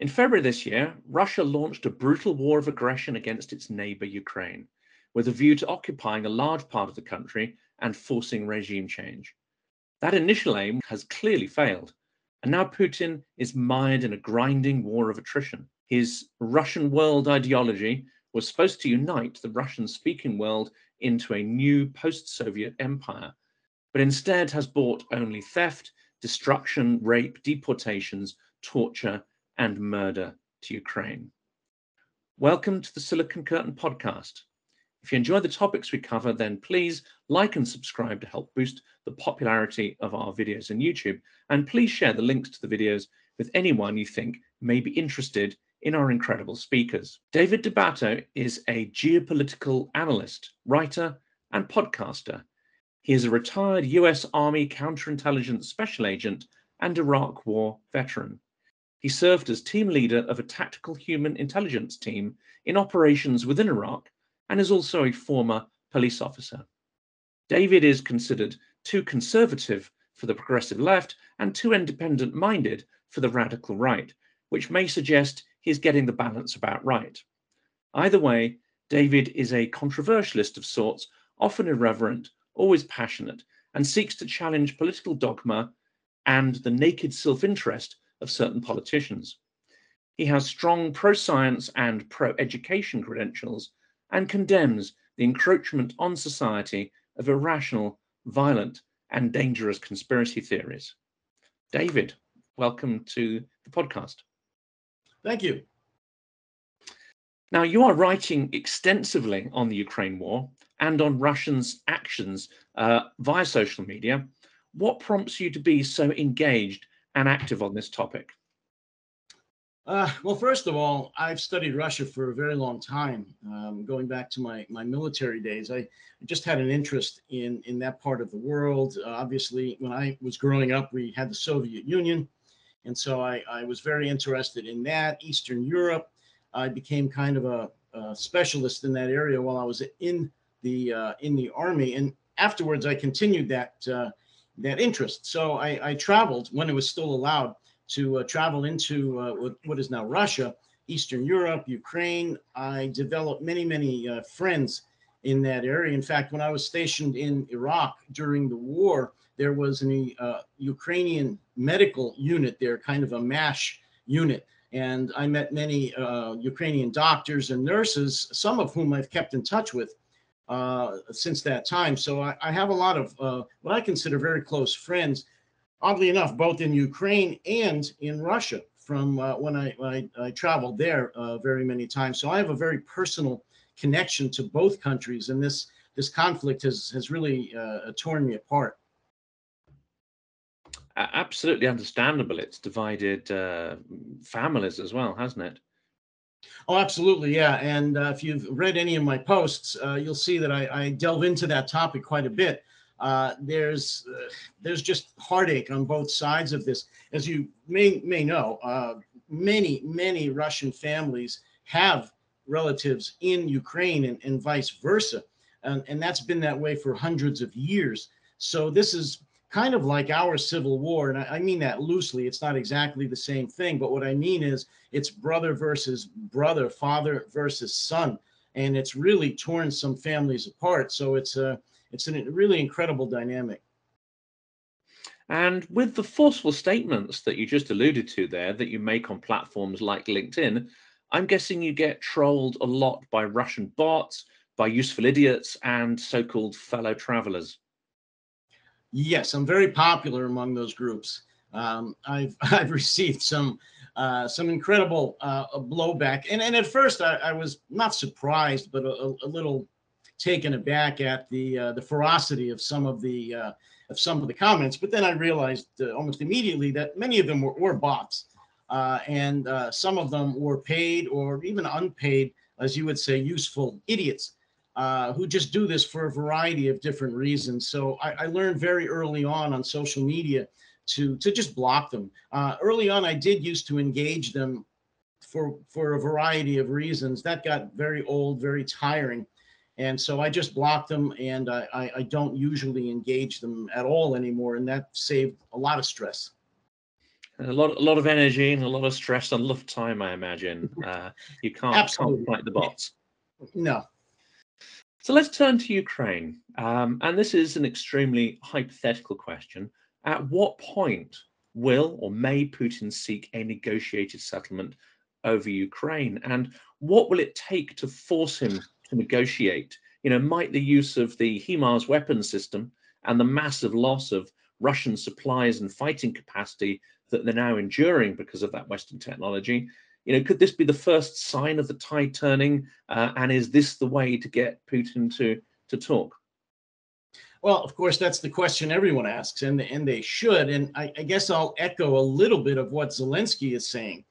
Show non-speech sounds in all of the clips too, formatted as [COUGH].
In February this year, Russia launched a brutal war of aggression against its neighbor Ukraine, with a view to occupying a large part of the country and forcing regime change. That initial aim has clearly failed, and now Putin is mired in a grinding war of attrition. His Russian world ideology was supposed to unite the Russian speaking world into a new post Soviet empire, but instead has brought only theft, destruction, rape, deportations, torture, and murder to Ukraine. Welcome to the Silicon Curtain podcast. If you enjoy the topics we cover, then please like and subscribe to help boost the popularity of our videos on YouTube. And please share the links to the videos with anyone you think may be interested in our incredible speakers. David DeBatto is a geopolitical analyst, writer, and podcaster. He is a retired US Army counterintelligence special agent and Iraq War veteran. He served as team leader of a tactical human intelligence team in operations within Iraq and is also a former police officer. David is considered too conservative for the progressive left and too independent minded for the radical right, which may suggest he's getting the balance about right. Either way, David is a controversialist of sorts, often irreverent, always passionate, and seeks to challenge political dogma and the naked self interest of certain politicians. He has strong pro science and pro education credentials and condemns the encroachment on society of irrational, violent, and dangerous conspiracy theories. David, welcome to the podcast. Thank you. Now, you are writing extensively on the Ukraine war and on Russians' actions uh, via social media. What prompts you to be so engaged and active on this topic? Uh, well, first of all, I've studied Russia for a very long time, um, going back to my, my military days. I just had an interest in, in that part of the world. Uh, obviously, when I was growing up, we had the Soviet Union. And so I, I was very interested in that. Eastern Europe, I became kind of a, a specialist in that area while I was in the uh, in the army. And afterwards, I continued that uh, that interest. So I, I traveled when it was still allowed to uh, travel into uh, what is now Russia, Eastern Europe, Ukraine. I developed many, many uh, friends in that area. In fact, when I was stationed in Iraq during the war, there was a uh, Ukrainian medical unit there, kind of a MASH unit. And I met many uh, Ukrainian doctors and nurses, some of whom I've kept in touch with uh, since that time. So I, I have a lot of what I consider very close friends oddly enough, both in Ukraine and in Russia from uh, when I, I, I, traveled there uh, very many times. So I have a very personal connection to both countries, and this this conflict has has really uh, torn me apart. Absolutely understandable. It's divided uh, families as well, hasn't it? Oh, absolutely, yeah. And uh, if you've read any of my posts, uh, you'll see that I, I delve into that topic quite a bit uh, there's uh, there's just heartache on both sides of this. As you may may know, uh, many many Russian families have relatives in Ukraine and, and vice versa, and, and that's been that way for hundreds of years. So this is kind of like our civil war, and I, I mean that loosely. It's not exactly the same thing, but what I mean is it's brother versus brother, father versus son, and it's really torn some families apart. So it's a it's a really incredible dynamic. And with the forceful statements that you just alluded to there that you make on platforms like LinkedIn, I'm guessing you get trolled a lot by Russian bots, by useful idiots, and so called fellow travelers. Yes, I'm very popular among those groups. Um, I've [LAUGHS] I've received some uh, some incredible uh, blowback, and and at first I, I was not surprised, but a, a little taken aback at the uh, the ferocity of some of the uh, of some of the comments. But then I realized uh, almost immediately that many of them were, were bots, uh, and uh, some of them were paid or even unpaid, as you would say, useful idiots. Uh, who just do this for a variety of different reasons. So I, I learned very early on on social media to to just block them. early on, I did used to engage them for for a variety of reasons. That got very old, very tiring. And so I just blocked them and I, I, don't usually engage them at all anymore. And that saved a lot of stress. A lot, a lot of energy and a lot of stress and a lot of time, I imagine. [LAUGHS] Uh, you can't, can't fight the bots. No. So let's turn to Ukraine. Um, and this is an extremely hypothetical question. At what point will or may Putin seek a negotiated settlement over Ukraine? And what will it take to force him to negotiate? You know, might the use of the HIMARS weapon system and the massive loss of Russian supplies and fighting capacity that they're now enduring because of that Western technology. You know, could this be the first sign of the tide turning? Uh, and is this the way to get Putin to to talk? Well, of course, that's the question everyone asks, and and they should. And I, I guess I'll echo a little bit of what Zelensky is saying.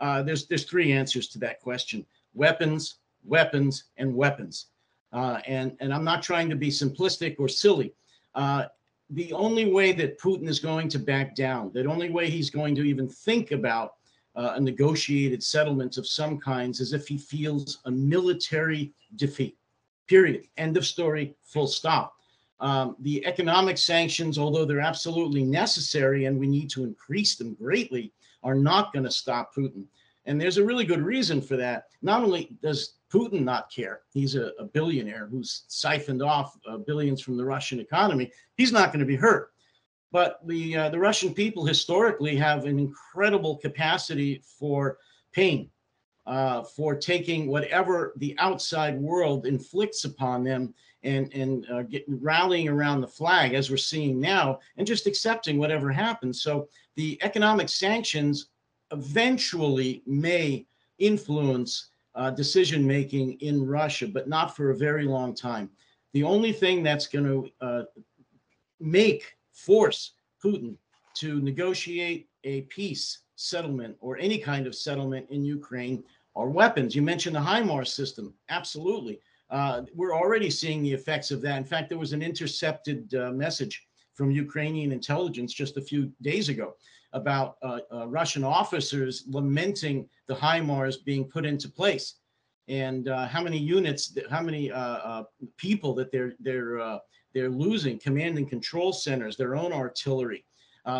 Uh, there's there's three answers to that question: weapons, weapons, and weapons. Uh, and and I'm not trying to be simplistic or silly. Uh, the only way that Putin is going to back down, the only way he's going to even think about uh, a negotiated settlement of some kinds as if he feels a military defeat. Period. End of story. Full stop. Um, the economic sanctions, although they're absolutely necessary and we need to increase them greatly, are not going to stop Putin. And there's a really good reason for that. Not only does Putin not care, he's a, a billionaire who's siphoned off uh, billions from the Russian economy. He's not going to be hurt. But the uh, the Russian people historically have an incredible capacity for pain, uh, for taking whatever the outside world inflicts upon them and and uh, get, rallying around the flag as we're seeing now, and just accepting whatever happens. So the economic sanctions eventually may influence uh, decision making in Russia, but not for a very long time. The only thing that's going to uh, make force Putin to negotiate a peace settlement or any kind of settlement in Ukraine are weapons. You mentioned the HIMARS system. Absolutely. Uh, we're already seeing the effects of that. In fact, there was an intercepted uh, message from Ukrainian intelligence just a few days ago about uh, uh, Russian officers lamenting the HIMARS being put into place, and uh, how many units, how many uh, uh, people that they're they're uh, they're losing, command and control centers, their own artillery,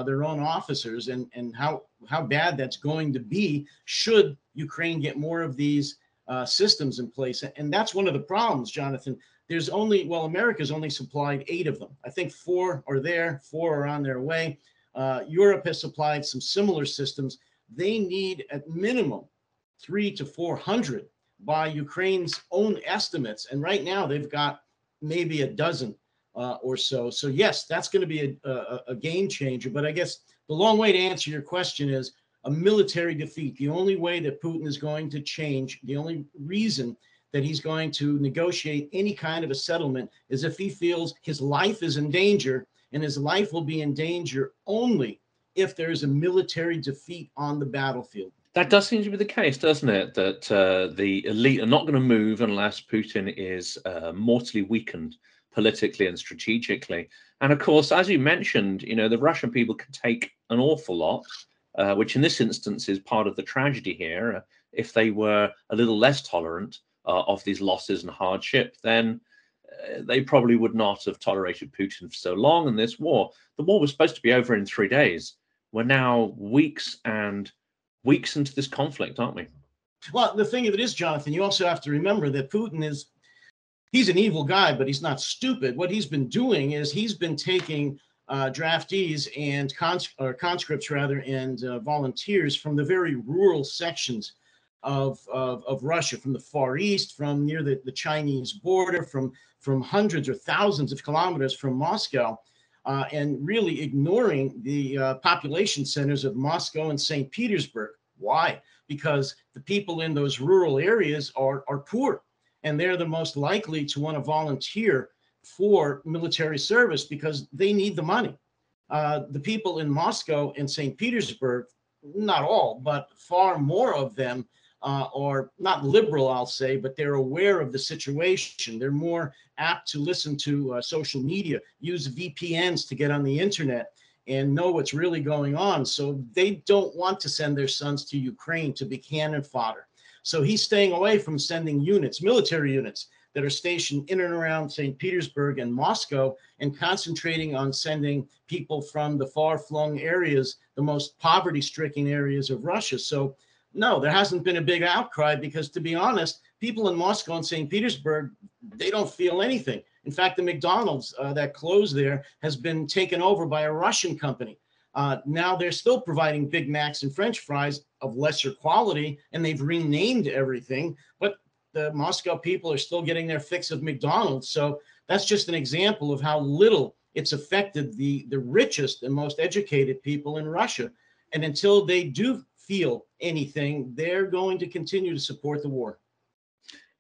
their own officers, and and how how bad that's going to be should Ukraine get more of these systems in place, and that's one of the problems, Jonathan. There's only well america's only supplied eight of them. I think four are there four are on their way. Uh, Europe has supplied some similar systems. They need at minimum three to 400 by Ukraine's own estimates. And right now they've got maybe a dozen uh, or so. So, yes, that's going to be a, a, a game changer. But I guess the long way to answer your question is a military defeat. The only way that Putin is going to change, the only reason that he's going to negotiate any kind of a settlement is if he feels his life is in danger and his life will be in danger only if there is a military defeat on the battlefield. That does seem to be the case, doesn't it? That uh, the elite are not going to move unless Putin is uh, mortally weakened politically and strategically. And of course, as you mentioned, you know, the Russian people can take an awful lot, uh, which in this instance is part of the tragedy here. Uh, if they were a little less tolerant uh, of these losses and hardship, then they probably would not have tolerated Putin for so long in this war. The war was supposed to be over in three days. We're now weeks and weeks into this conflict, aren't we? Well, the thing of it is, Jonathan, you also have to remember that Putin is he's an evil guy, but he's not stupid. What he's been doing is he's been taking uh, draftees and cons- or conscripts rather and uh, volunteers from the very rural sections of, of, of Russia, from the Far East, from near the, the Chinese border, from, from hundreds or thousands of kilometers from Moscow, uh, and really ignoring the uh, population centers of Moscow and St. Petersburg. Why? Because the people in those rural areas are, are poor, and they're the most likely to want to volunteer for military service because they need the money. Uh, the people in Moscow and St. Petersburg, not all, but far more of them uh, or not liberal, I'll say, but they're aware of the situation. They're more apt to listen to uh, social media, use VPNs to get on the internet and know what's really going on. So they don't want to send their sons to Ukraine to be cannon fodder. So he's staying away from sending units, military units. that are stationed in and around St. Petersburg and Moscow and concentrating on sending people from the far flung areas, the most poverty stricken areas of Russia. So, no, there hasn't been a big outcry because, to be honest, people in Moscow and St. Petersburg, they don't feel anything. In fact, the McDonald's uh, that closed there has been taken over by a Russian company. Uh, now they're still providing Big Macs and French fries of lesser quality, and they've renamed everything. But the Moscow people are still getting their fix of McDonald's. So that's just an example of how little it's affected the the richest and most educated people in Russia. And until they do feel anything, they're going to continue to support the war.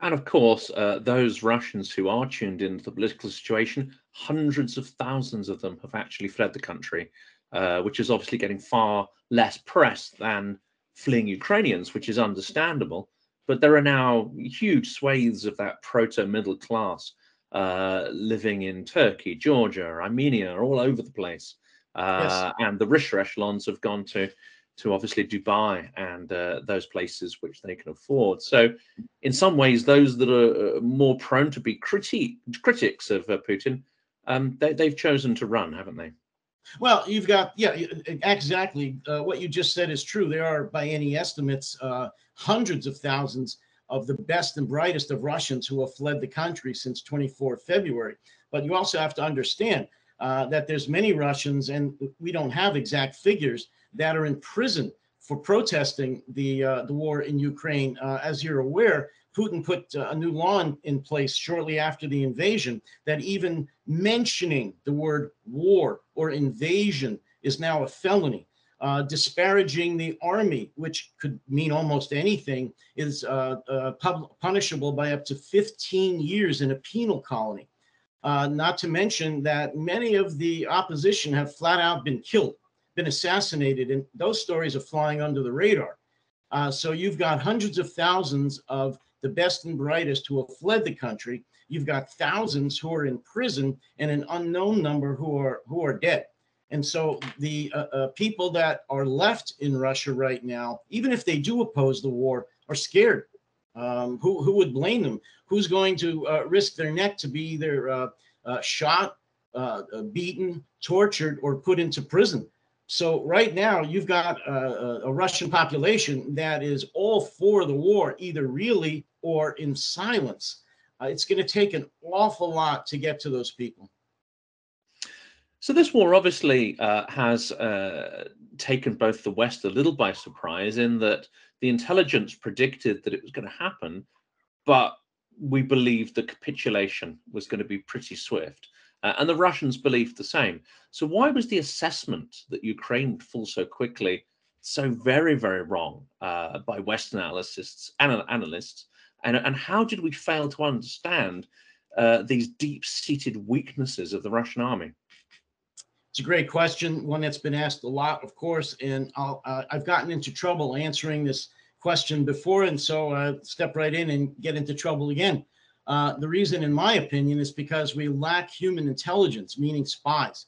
And of course, uh, those Russians who are tuned into the political situation, hundreds of thousands of them have actually fled the country, uh, which is obviously getting far less press than fleeing Ukrainians, which is understandable. But there are now huge swathes of that proto middle class uh, living in Turkey, Georgia, Armenia, all over the place. Uh, yes. And the richer echelons have gone to to obviously Dubai and uh, those places which they can afford. So, in some ways, those that are uh, more prone to be criti- critics of uh, Putin, um, they, have chosen to run, haven't they? Well, you've got yeah, exactly. Uh, what you just said is true. There are, by any estimates, uh, hundreds of thousands of the best and brightest of Russians who have fled the country since 24 February. But you also have to understand uh, that there's many Russians, and we don't have exact figures that are in prison for protesting the uh, the war in Ukraine. Uh, as you're aware, Putin put uh, a new law in, in, place shortly after the invasion that even mentioning the word war or invasion is now a felony. Uh, disparaging the army, which could mean almost anything, is uh, uh, pub- punishable by up to 15 years in a penal colony. not to mention that many of the opposition have flat out been killed been assassinated, and those stories are flying under the radar. Uh, so you've got hundreds of thousands of the best and brightest who have fled the country. You've got thousands who are in prison, and an unknown number who are who are dead. And so the uh, uh, people that are left in Russia right now, even if they do oppose the war, are scared. Um, who who would blame them? Who's going to uh, risk their neck to be either uh, uh, shot, beaten, tortured, or put into prison? So right now you've got a, a, Russian population that is all for the war, either really or in silence. Uh, it's going to take an awful lot to get to those people. So this war obviously uh, has uh, taken both the West a little by surprise, in that the intelligence predicted that it was going to happen, but we believed the capitulation was going to be pretty swift. Uh, and the Russians believed the same. So, why was the assessment that Ukraine would fall so quickly so very, very wrong uh, by Western analysts? Anal- analysts and, and how did we fail to understand uh, these deep seated weaknesses of the Russian army? It's a great question, one that's been asked a lot, of course, and i have uh, gotten into trouble answering this question before, and so I step right in and get into trouble again. Uh, the reason, in my opinion, is because we lack human intelligence, meaning spies,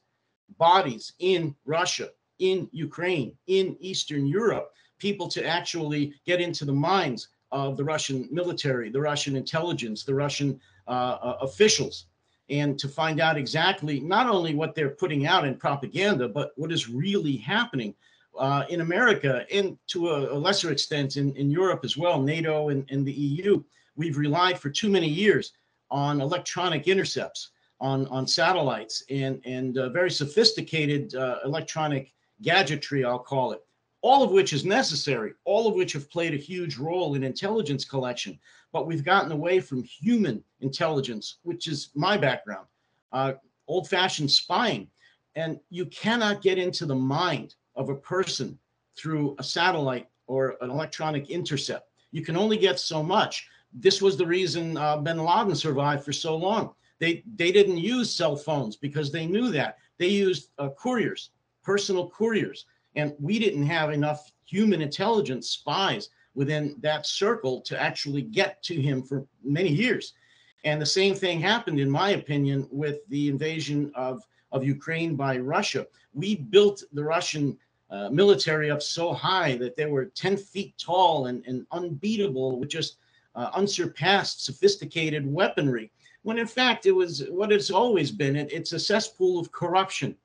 bodies in Russia, in Ukraine, in Eastern Europe, people to actually get into the minds of the Russian military, the Russian intelligence, the Russian uh, uh, officials, and to find out exactly not only what they're putting out in propaganda, but what is really happening uh, in America and to a, a, lesser extent in, in Europe as well, NATO and, and the EU we've relied for too many years on electronic intercepts, on, on satellites, and, and uh, very sophisticated uh, electronic gadgetry, I'll call it, all of which is necessary, all of which have played a huge role in intelligence collection. But we've gotten away from human intelligence, which is my background, uh, old fashioned spying. And you cannot get into the mind of a person through a satellite or an electronic intercept. You can only get so much this was the reason uh, bin Laden survived for so long. They they didn't use cell phones because they knew that they used uh, couriers, personal couriers, and we didn't have enough human intelligence spies within that circle to actually get to him for many years. And the same thing happened, in my opinion, with the invasion of of Ukraine by Russia. We built the Russian uh, military up so high that they were 10 feet tall and, and unbeatable with just uh, unsurpassed, sophisticated weaponry, when in fact it was what it's always been. It, it's a cesspool of corruption.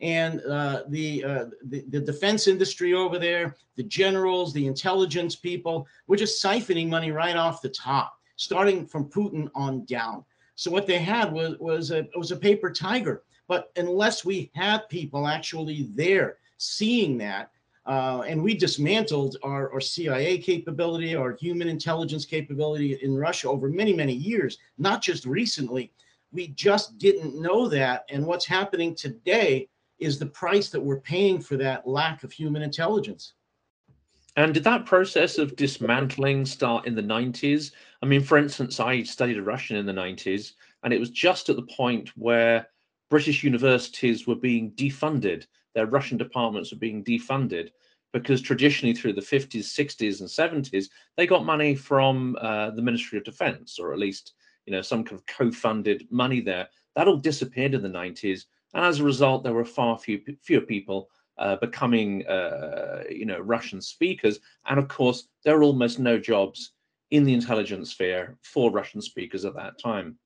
And uh, the, uh, the, the defense industry over there, the generals, the intelligence people, were just siphoning money right off the top, starting from Putin on down. So what they had was was a was a paper tiger. But unless we had people actually there seeing that, uh, and we dismantled our, our CIA capability, our human intelligence capability in Russia over many, many years, not just recently. We just didn't know that. And what's happening today is the price that we're paying for that lack of human intelligence. And did that process of dismantling start in the 90s? I mean, for instance, I studied Russian in the 90s, and it was just at the point where British universities were being defunded. Their Russian departments were being defunded because traditionally through the 50s, 60s, and 70s, they got money from uh, the Ministry of Defense, or at least you know some kind of co-funded money there. That all disappeared in the 90s, and as a result, there were far few, fewer people uh, becoming uh, you know Russian speakers, and of course, there were almost no jobs in the intelligence sphere for Russian speakers at that time.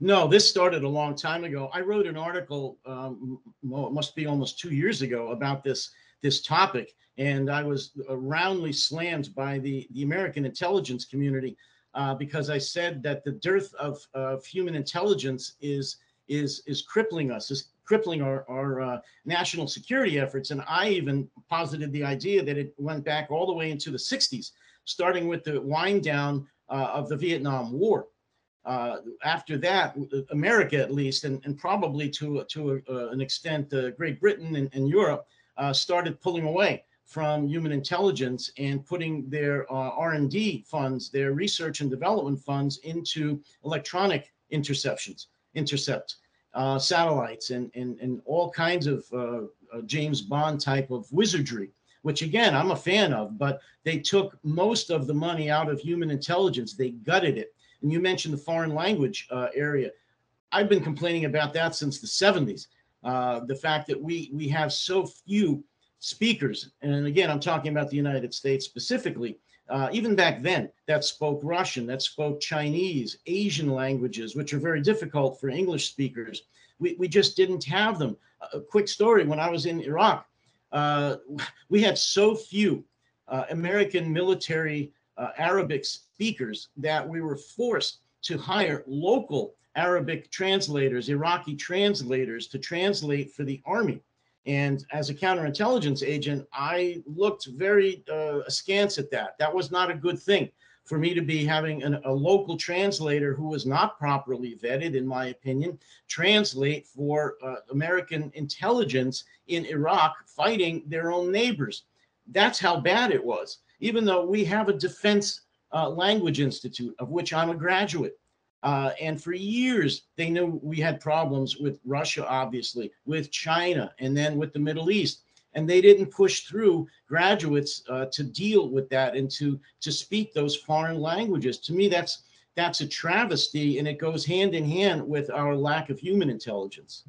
No, this started a long time ago. I wrote an article, um, well, it must be almost two years ago, about this this topic, and I was roundly slammed by the the American intelligence community uh, because I said that the dearth of, of human intelligence is is is crippling us, is crippling our our uh, national security efforts, and I even posited the idea that it went back all the way into the '60s, starting with the wind down uh, of the Vietnam War uh, after that, America at least, and, and probably to to a, uh, an extent, uh, Great Britain and, and Europe uh, started pulling away from human intelligence and putting their uh, R&D funds, their research and development funds into electronic interceptions, intercept uh, satellites, and, and and all kinds of James Bond type of wizardry which again I'm a fan of, but they took most of the money out of human intelligence. They gutted it. And you mentioned the foreign language uh, area. I've been complaining about that since the 70s. Uh, the fact that we we have so few speakers, and again, I'm talking about the United States specifically. Uh, even back then, that spoke Russian, that spoke Chinese, Asian languages, which are very difficult for English speakers. We, we just didn't have them. A quick story when I was in Iraq, uh, we had so few uh, American military uh, Arabic speakers that we were forced to hire local Arabic translators, Iraqi translators to translate for the army. And as a counterintelligence agent, I looked very uh, askance at that. That was not a good thing for me to be having an, a local translator who was not properly vetted, in my opinion, translate for uh, American intelligence in Iraq fighting their own neighbors. That's how bad it was even though we have a defense uh, language institute of which I'm a graduate. Uh, and for years, they knew we had problems with Russia, obviously, with China, and then with the Middle East. And they didn't push through graduates uh, to deal with that and to to speak those foreign languages. To me, that's that's a travesty, and it goes hand in hand with our lack of human intelligence.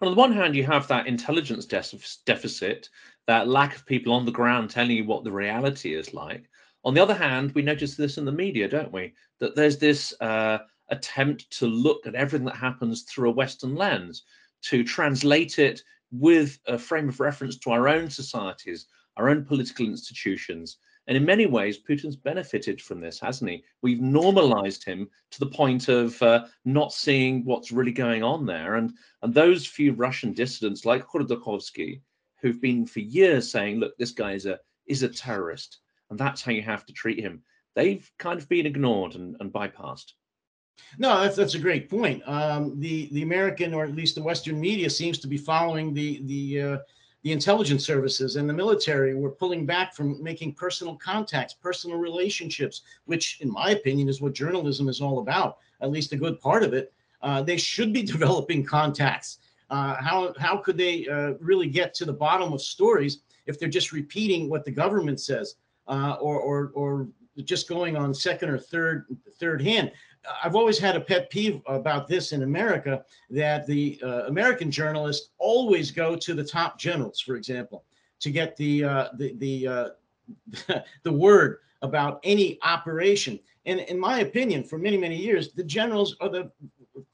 On the one hand, you have that intelligence deficit, that lack of people on the ground telling you what the reality is like. On the other hand, we notice this in the media, don't we? That there's this uh, attempt to look at everything that happens through a Western lens, to translate it with a frame of reference to our own societies, our own political institutions, and in many ways, Putin's benefited from this, hasn't he? We've normalized him to the point of uh, not seeing what's really going on there. And, and those few Russian dissidents like Khodorkovsky, who've been for years saying, look, this guy is a, is a terrorist, and that's how you have to treat him, they've kind of been ignored and, and bypassed. No, that's that's a great point. Um, the the American or at least the Western media seems to be following the the uh, the intelligence services and the military were pulling back from making personal contacts, personal relationships, which, in my opinion, is what journalism is all about, at least a good part of it. Uh, they should be [LAUGHS] developing contacts. Uh, how, how could they uh, really get to the bottom of stories if they're just repeating what the government says uh, or, or, or just going on second or third third hand? I've always had a pet peeve about this in America that the uh, American journalists always go to the top generals, for example, to get the uh, the the uh, [LAUGHS] the word about any operation. And in my opinion, for many, many years, the generals are the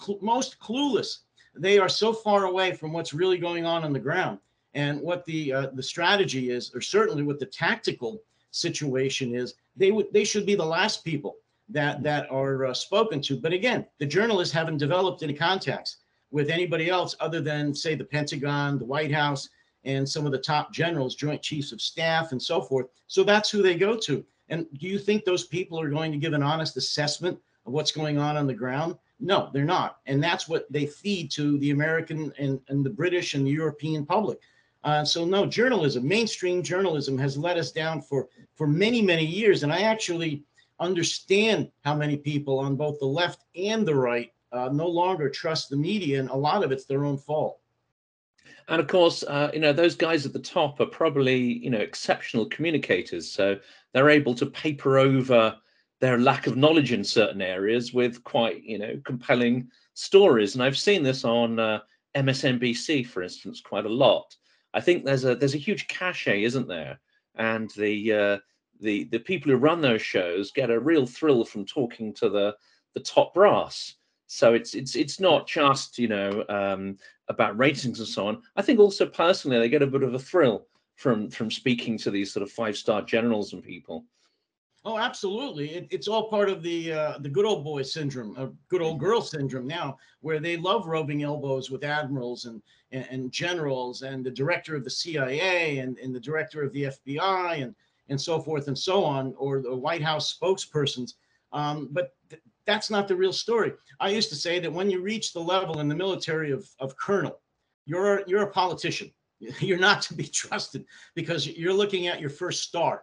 cl- most clueless. They are so far away from what's really going on on the ground and what the uh, the strategy is, or certainly what the tactical situation is. They would they should be the last people that that are uh, spoken to. But again, the journalists haven't developed any contacts with anybody else other than say the Pentagon, the White House, and some of the top generals, Joint Chiefs of Staff, and so forth. So that's who they go to. And do you think those people are going to give an honest assessment of what's going on on the ground? No, they're not. And that's what they feed to the American and, and the British and the European public. Uh, so no, journalism, mainstream journalism has let us down for, for many, many years. And I actually understand how many people on both the left and the right uh, no longer trust the media. And a lot of it's their own fault. And of course, uh, you know, those guys at the top are probably, you know, exceptional communicators. So they're able to paper over their lack of knowledge in certain areas with quite, you know, compelling stories. And I've seen this on uh, MSNBC, for instance, quite a lot. I think there's a there's a huge cachet, isn't there? And the uh, the the people who run those shows get a real thrill from talking to the the top brass. So it's it's it's not just you know um, about ratings and so on. I think also personally they get a bit of a thrill from from speaking to these sort of five star generals and people. Oh, absolutely! It, it's all part of the uh, the good old boy syndrome, a good old girl syndrome now, where they love rubbing elbows with admirals and, and, and generals and the director of the CIA and, and the director of the FBI and and so forth and so on, or the White House spokespersons. Um, but th- that's not the real story. I used to say that when you reach the level in the military of, of colonel, you're you're a politician. [LAUGHS] You're not to be [LAUGHS] trusted because you're looking at your first star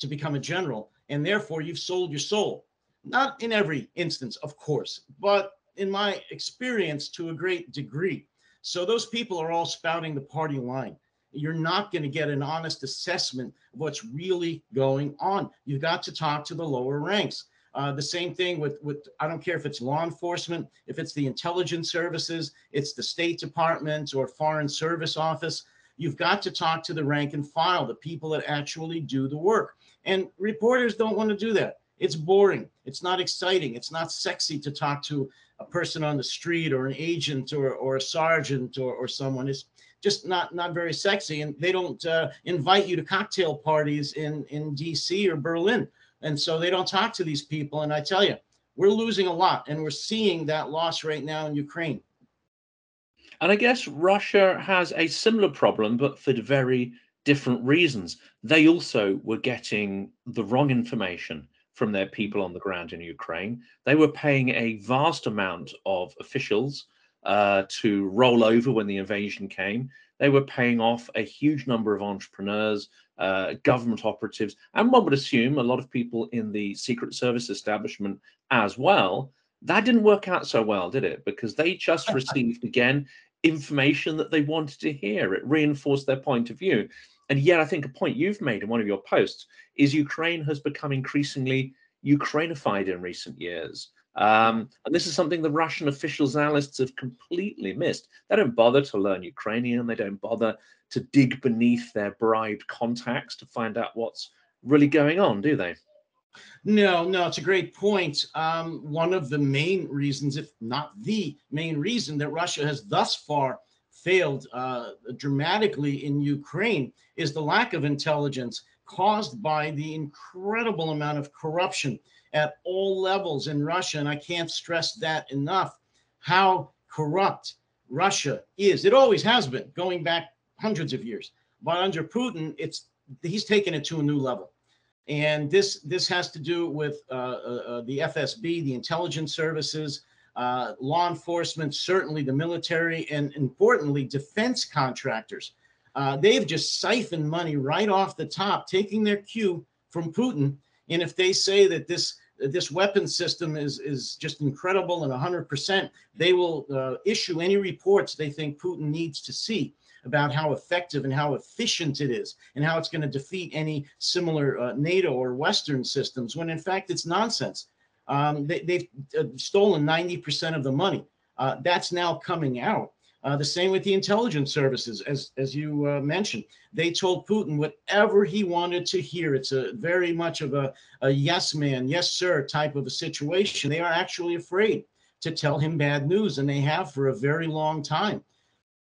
to become a general, and therefore you've sold your soul. Not in every instance, of course, but in my experience to a great degree. So those people are all spouting the party line. You're not going to get an honest assessment of what's really going on. You've got to talk to the lower ranks. Uh, the same thing with, with, I don't care if it's law enforcement, if it's the intelligence services, it's the State Department or Foreign Service Office. You've got to talk to the rank and file, the people that actually do the work. And reporters don't want to do that. It's boring. It's not exciting. It's not sexy to talk to a person on the street or an agent or, or a sergeant or, or someone. It's just not not very sexy. And they don't uh, invite you to cocktail parties in, in DC or Berlin and so they don't talk to these people. And I tell you, we're losing a lot, and we're seeing that loss right now in Ukraine. And I guess Russia has a similar problem, but for the very different reasons. They also were getting the wrong information from their people on the ground in Ukraine. They were paying a vast amount of officials uh, to roll over when the invasion came. They were paying off a huge number of entrepreneurs, uh, government operatives, and one would assume a lot of people in the Secret Service establishment as well. That didn't work out so well, did it? Because they just received, again, information that they wanted to hear. It reinforced their point of view. And yet, I think a point you've made in one of your posts is Ukraine has become increasingly Ukrainified in recent years. Um, and this is something the Russian officials analysts have completely missed. They don't bother to learn Ukrainian. They don't bother to dig beneath their bribed contacts to find out what's really going on, do they? No, no, it's a great point. Um, one of the main reasons, if not the main reason, that Russia has thus far failed uh, dramatically in Ukraine is the lack of intelligence caused by the incredible amount of corruption at all levels in Russia. And I can't stress that enough how corrupt Russia is. It always has been, going back hundreds of years. But under Putin, it's he's taken it to a new level. And this this has to do with uh, uh, uh the FSB, the intelligence services, uh, law enforcement, certainly the military, and importantly, defense contractors. Uh, they've just siphoned money right off the top, taking their cue from Putin. And if they say that this this weapon system is is just incredible and 100%, they will uh, issue any reports they think Putin needs to see about how effective and how efficient it is and how it's going to defeat any similar uh, NATO or Western systems, when in fact it's nonsense. Um, they, have uh, stolen 90% of the money. Uh, that's now coming out. Uh, the same with the intelligence services, as as you uh, mentioned. They told Putin whatever he wanted to hear. It's a very much of a, a yes man, yes sir type of a situation. They are actually afraid to tell him bad news, and they have for a very long time.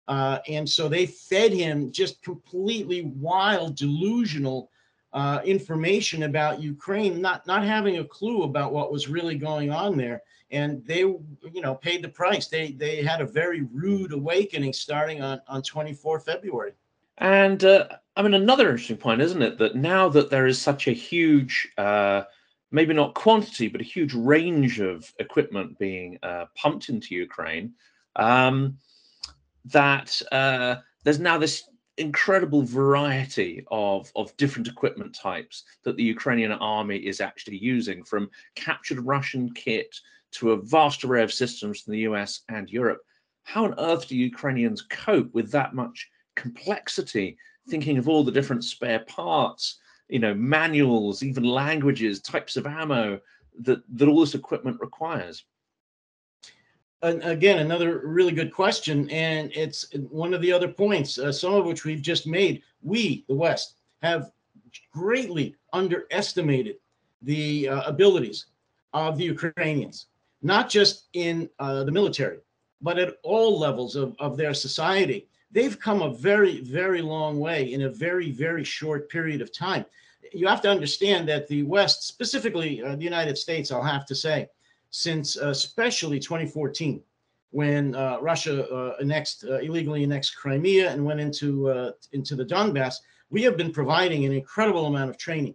Uh, and so they fed him just completely wild, delusional uh, information about Ukraine, not not having a clue about what was really going on there. And they you know paid the price. They they had a very rude awakening starting on on 24 february. And uh, i mean another interesting point isn't it that now that there is such a huge uh, maybe not quantity but a huge range of equipment being uh, pumped into ukraine um, that uh, there's now this incredible variety of, of different equipment types that the Ukrainian army is actually using, from captured Russian kit to a vast array of systems from the US and Europe. How on earth do Ukrainians cope with that much complexity, thinking of all the different spare parts, you know, manuals, even languages, types of ammo that, that all this equipment requires? Again, another really good question. And it's one of the other points, uh, some of which we've just made. We, the West, have greatly underestimated the uh, abilities of the Ukrainians not just in uh, the military, but at all levels of, of their society. They've come a very, very long way in a very, very short period of time. You have to understand that the West, specifically uh, the United States, I'll have to say, since uh, especially 2014, when uh, Russia uh, annexed uh, illegally annexed Crimea and went into into the Donbass, we have been providing an incredible amount of training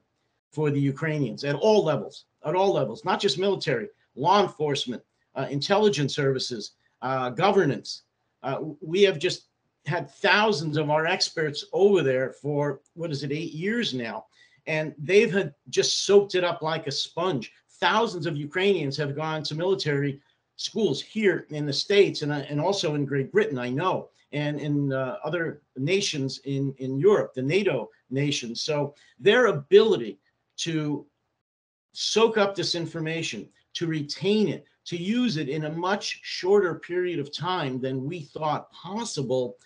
for the Ukrainians at all levels, at all levels, not just military, law enforcement, uh, intelligence services, uh, governance. Uh, we have just had thousands of our experts over there for what is it, eight years now, and they've had just soaked it up like a sponge. Thousands of Ukrainians have gone to military schools here in the states and, uh, and also in Great Britain, I know, and in uh, other nations in in Europe, the NATO nations. So their ability to soak up this information, to retain it, to use it in a much shorter period of time than we thought possible,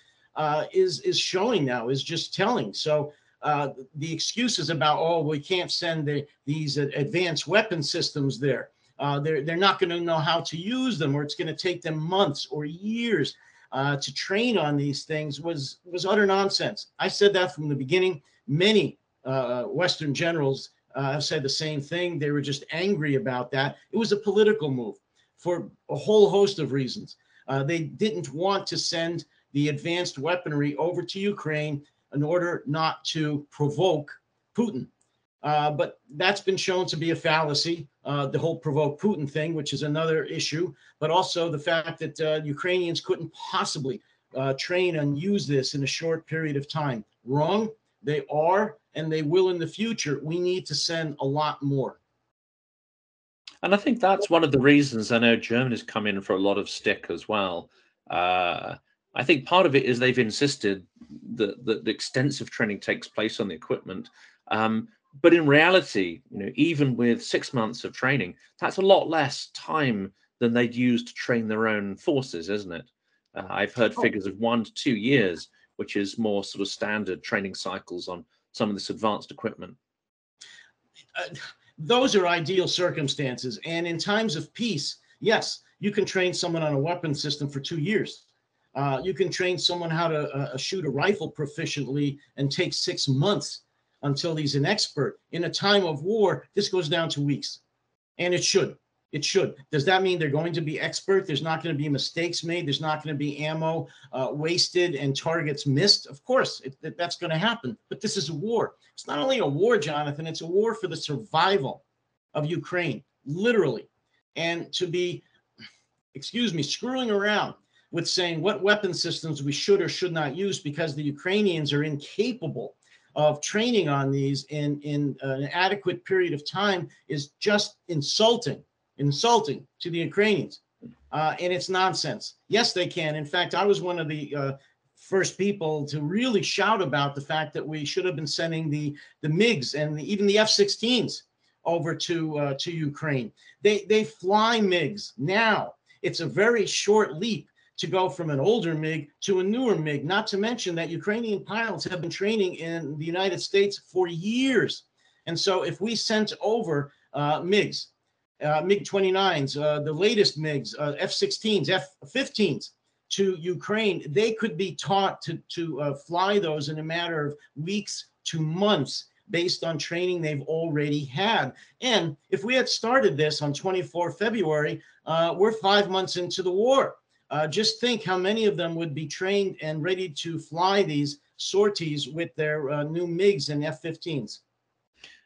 uh, is is showing now, is just telling. So uh, the excuses about oh we can't send the, these advanced weapon systems there, uh, they're they're not going to know how to use them, or it's going to take them months or years uh, to train on these things was was utter nonsense. I said that from the beginning. Many uh, Western generals uh, have said the same thing. They were just angry about that. It was a political move for a whole host of reasons. They didn't want to send the advanced weaponry over to Ukraine in order not to provoke Putin. Uh, but that's been shown to be a fallacy, uh, the whole provoke Putin thing, which is another issue, but also the fact that uh, Ukrainians couldn't possibly uh, train and use this in a short period of time. Wrong. They are, and they will in the future. We need to send a lot more. And I think that's one of the reasons I know Germany's come in for a lot of stick as well. Uh, I think part of it is they've insisted that, that the extensive training takes place on the equipment. Um, but in reality, you know, even with six months of training, that's a lot less time than they'd use to train their own forces, isn't it? Uh, I've heard oh. figures of one to two years which is more sort of standard training cycles on some of this advanced equipment? Uh, those are ideal circumstances. And in times of peace, yes, you can train someone on a weapon system for two years. Uh, you can train someone how to uh, shoot a rifle proficiently and take six months until he's an expert. In a time of war, this goes down to weeks, and it should. It should. Does that mean they're going to be expert? There's not going to be mistakes made. There's not going to be ammo uh, wasted and targets missed. Of course, it, it, that's going to happen. But this is a war. It's not only a war, Jonathan. It's a war for the survival of Ukraine, literally. And to be, excuse me, screwing around with saying what weapon systems we should or should not use because the Ukrainians are incapable of training on these in in an adequate period of time is just insulting insulting to the Ukrainians. Uh, and it's nonsense. Yes, they can. In fact, I was one of the uh, first people to really shout about the fact that we should have been sending the the MiGs and the, even the F-16s over to uh, to Ukraine. They they fly MiGs now. It's a very short leap to go from an older MiG to a newer MiG, not to mention that Ukrainian pilots have been training in the United States for years. And so if we sent over uh, MiGs, uh, MiG 29s, uh, the latest MiGs, uh, F 16s, F 15s to Ukraine, they could be taught to, to uh, fly those in a matter of weeks to months based on training they've already had. And if we had started this on 24 February, uh, we're five months into the war. Uh, just think how many of them would be trained and ready to fly these sorties with their uh, new MiGs and F 15s.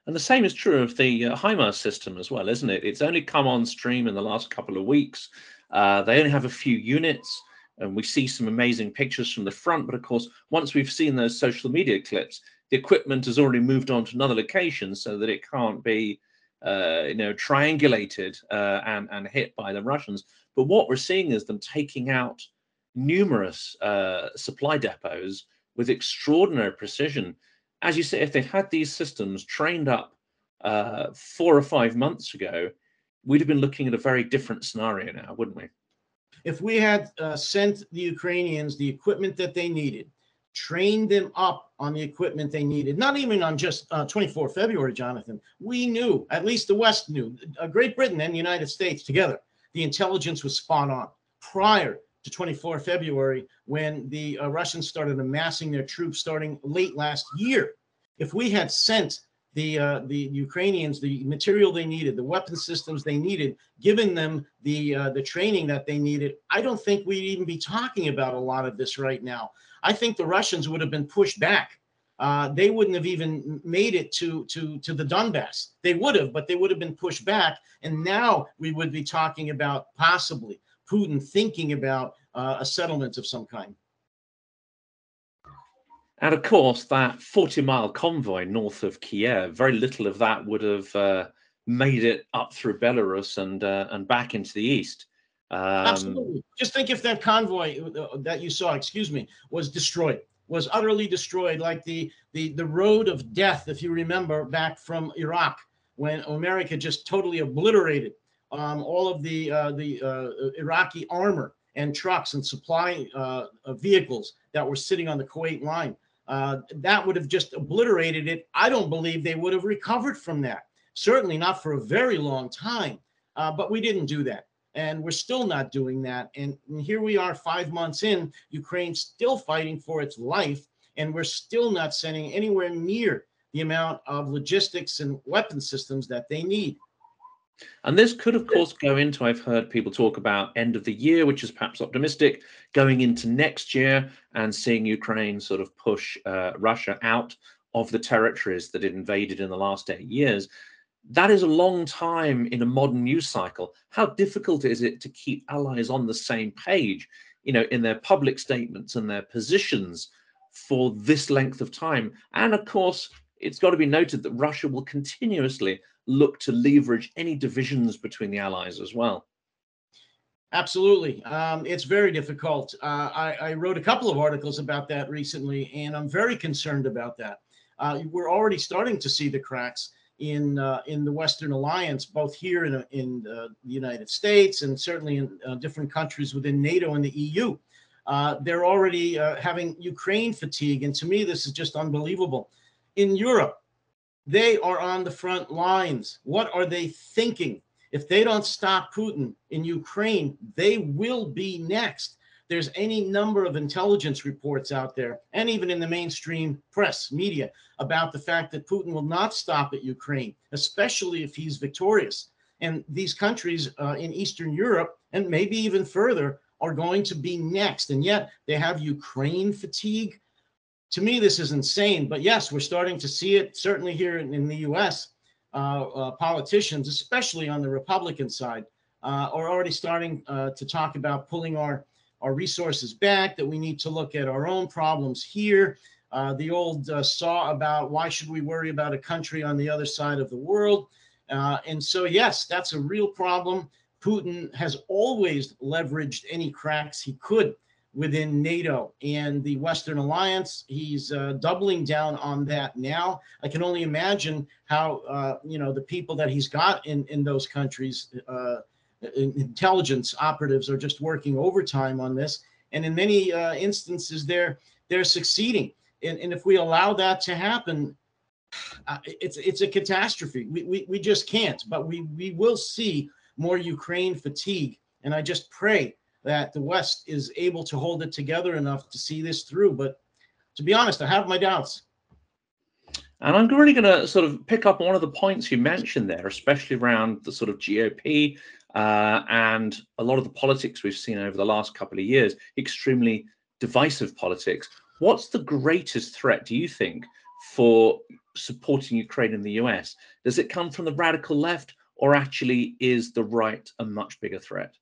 And the same is true of the uh, HIMARS system as well, isn't it? It's only come on stream in the last couple of weeks. Uh, they only have a few units, and we see some amazing pictures from the front. But of course, once we've seen those social media clips, the equipment has already moved on to another location so that it can't be, uh, you know, triangulated uh, and and hit by the Russians. But what we're seeing is them taking out numerous uh, supply depots with extraordinary precision as you say, if they'd had these systems trained up uh, four or five months ago, we'd have been looking at a very different scenario now, wouldn't we? If we had uh, sent the Ukrainians the equipment that they needed, trained them up on the equipment they needed, not even on just uh, 24 February, Jonathan, we knew, at least the West knew, uh, Great Britain and the United States together, the intelligence was spot on prior to 24 February when the uh, Russians started amassing their troops starting late last year. If we had sent the uh, the Ukrainians the material they needed, the weapon systems they needed, given them the uh, the training that they needed, I don't think we'd even be talking about a lot of this right now. I think the Russians would have been pushed back. Uh, they wouldn't have even made it to to to the Donbass. They would have, but they would have been pushed back, and now we would be talking about possibly Putin thinking about uh, a settlement of some kind. And of course, that 40 mile convoy north of Kiev, very little of that would have uh, made it up through Belarus and uh, and back into the east. Um, Absolutely. Just think if that convoy uh, that you saw, excuse me, was destroyed, was utterly destroyed, like the the the road of death, if you remember back from Iraq, when America just totally obliterated um, all of the uh, the uh, Iraqi armor and trucks and supply uh, vehicles that were sitting on the Kuwait line. Uh, that would have just obliterated it. I don't believe they would have recovered from that. Certainly not for a very long time. Uh, but we didn't do that. And we're still not doing that. And, and here we are, five months in, Ukraine still fighting for its life. And we're still not sending anywhere near the amount of logistics and weapon systems that they need. And this could, of course, go into, I've heard people talk about end of the year, which is perhaps optimistic, going into next year and seeing Ukraine sort of push uh, Russia out of the territories that it invaded in the last eight years. That is a long time in a modern news cycle. How difficult is it to keep allies on the same page, you know, in their public statements and their positions for this length of time? And of course, it's got to be noted that Russia will continuously look to leverage any divisions between the allies as well? Absolutely. Um, it's very difficult. Uh, I, I, wrote a couple of articles about that recently, and I'm very concerned about that. Uh, we're already starting to see the cracks in uh, in the Western Alliance, both here in, in uh, the United States and certainly in uh, different countries within NATO and the EU. Uh, they're already having Ukraine fatigue, and to me, this is just unbelievable. In Europe, they are on the front lines. What are they thinking? If they don't stop Putin in Ukraine, they will be next. There's any number of intelligence reports out there, and even in the mainstream press, media, about the fact that Putin will not stop at Ukraine, especially if he's victorious. And these countries uh, in Eastern Europe, and maybe even further, are going to be next. And yet they have Ukraine fatigue to me, this is insane. But yes, we're starting to see it, certainly here in, in the US. Uh, uh, politicians, especially on the Republican side, uh, are already starting uh, to talk about pulling our, our resources back, that we need to look at our own problems here. Uh, the old uh, saw about why should we worry about a country on the other side of the world? and so, yes, that's a real problem. Putin has always leveraged any cracks he could within NATO and the Western Alliance. He's uh, doubling down on that now. I can only imagine how uh, you know the people that he's got in in those countries uh, intelligence operatives are just working overtime on this, and in many uh, instances, they're they're succeeding. And, and if we allow that to happen, uh, it's it's a catastrophe. We, we we just can't. But we we will see more Ukraine fatigue, and I just pray that the West is able to hold it together enough to see this through. But to be honest, I have my doubts. And I'm really going to sort of pick up on one of the points you mentioned there, especially around the sort of GOP uh, and a lot of the politics we've seen over the last couple of years, extremely divisive politics. What's the greatest threat, do you think, for supporting Ukraine in the US? Does it come from the radical left, or actually is the right a much bigger threat?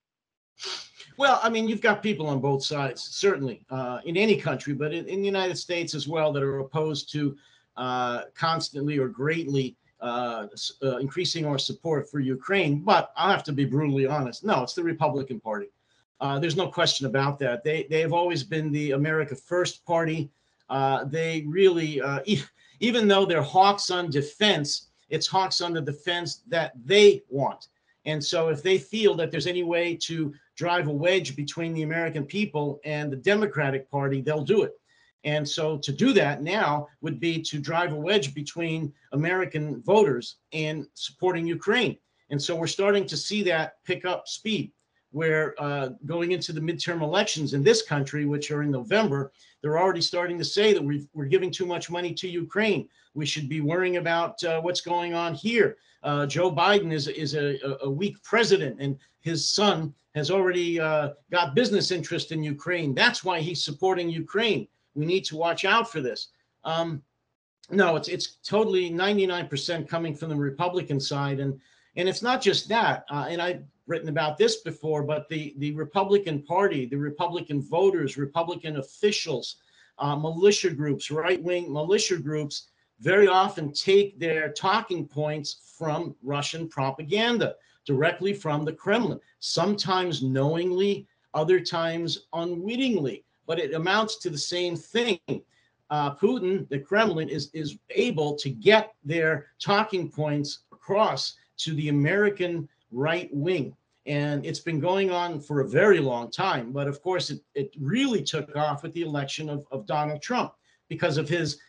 Well, I mean, you've got people on both sides, certainly uh, in any country, but in, in, the United States as well, that are opposed to uh, constantly or greatly uh, uh, increasing our support for Ukraine. But I have to be brutally honest. No, it's the Republican Party. Uh, there's no question about that. They they have always been the America First Party. Uh, they really, uh, e- even though they're hawks on defense, it's hawks on the defense that they want. And so, if they feel that there's any way to drive a wedge between the American people and the Democratic Party, they'll do it. And so to do that now would be to drive a wedge between American voters and supporting Ukraine. And so we're starting to see that pick up speed, where uh, going into the midterm elections in this country, which are in November, they're already starting to say that we are giving too much money to Ukraine. We should be worrying about uh, what's going on here. Uh, Joe Biden is, is a, a, weak president, and his son has already uh, got business interest in Ukraine. That's why he's supporting Ukraine. We need to watch out for this. Um, no, it's it's totally 99% coming from the Republican side, and and it's not just that. Uh, and I've written about this before, but the the Republican Party, the Republican voters, Republican officials, uh, militia groups, right wing militia groups, very often take their talking points from Russian propaganda directly from the Kremlin, sometimes knowingly, other times unwittingly but it amounts to the same thing. Uh, Putin, the Kremlin, is is able to get their talking points across to the American right wing. And it's been going on for a very long time. But of course, it, it really took off with the election of, of Donald Trump because of his,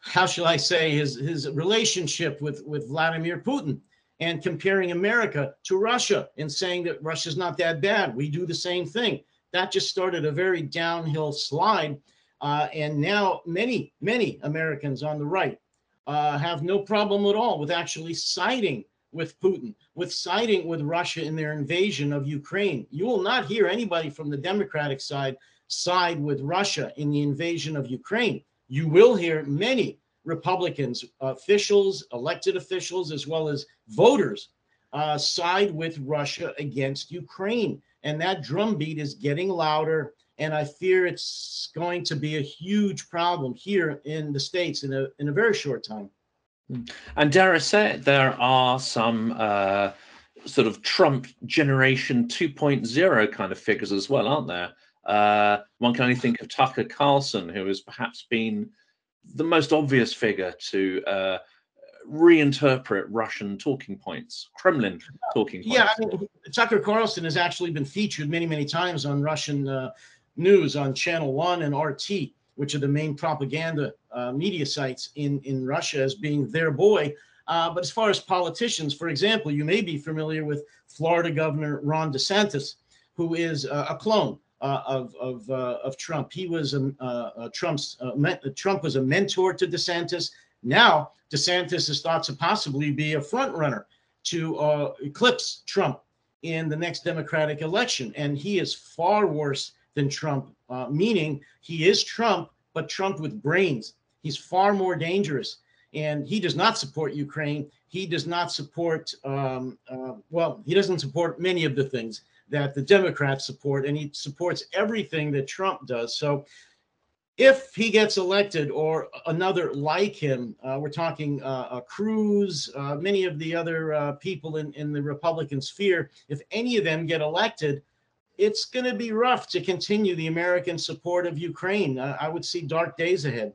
how shall I say, his, his relationship with, with Vladimir Putin and comparing America to Russia and saying that Russia's not that bad. We do the same thing that just started a very downhill slide. Uh, and now many, many Americans on the right uh, have no problem at all with actually siding with Putin, with siding with Russia in their invasion of Ukraine. You will not hear anybody from the Democratic side side with Russia in the invasion of Ukraine. You will hear many Republicans, officials, elected officials, as well as voters, uh, side with Russia against Ukraine and that drumbeat is getting louder and i fear it's going to be a huge problem here in the states in a in a very short time hmm. and say it, there are some uh, sort of trump generation 2.0 kind of figures as well aren't there uh, one can only think of tucker carlson who has perhaps been the most obvious figure to uh, reinterpret Russian talking points, Kremlin talking points. Yeah, I mean, Tucker Carlson has actually been featured many, many times on Russian uh, news on Channel One and RT, which are the main propaganda uh, media sites in in Russia, as being their boy. Uh, but as far as politicians, for example, you may be familiar with Florida Governor Ron DeSantis, who is a clone uh, of of, uh, of Trump. He was a, uh, Trump's Trump was a mentor to DeSantis. Now DeSantis is thought to possibly be a front runner to uh, eclipse Trump in the next Democratic election. And he is far worse than Trump, uh, meaning he is Trump, but Trump with brains. He's far more dangerous. And he does not support Ukraine. He does not support, um, uh, well, he doesn't support many of the things that the Democrats support, and he supports everything that Trump does. So if he gets elected or another like him, uh, we're talking uh, uh, Cruz, uh, many of the other uh, people in, in the Republican sphere, if any of them get elected, it's going to be rough to continue the American support of Ukraine. Uh, I would see dark days ahead.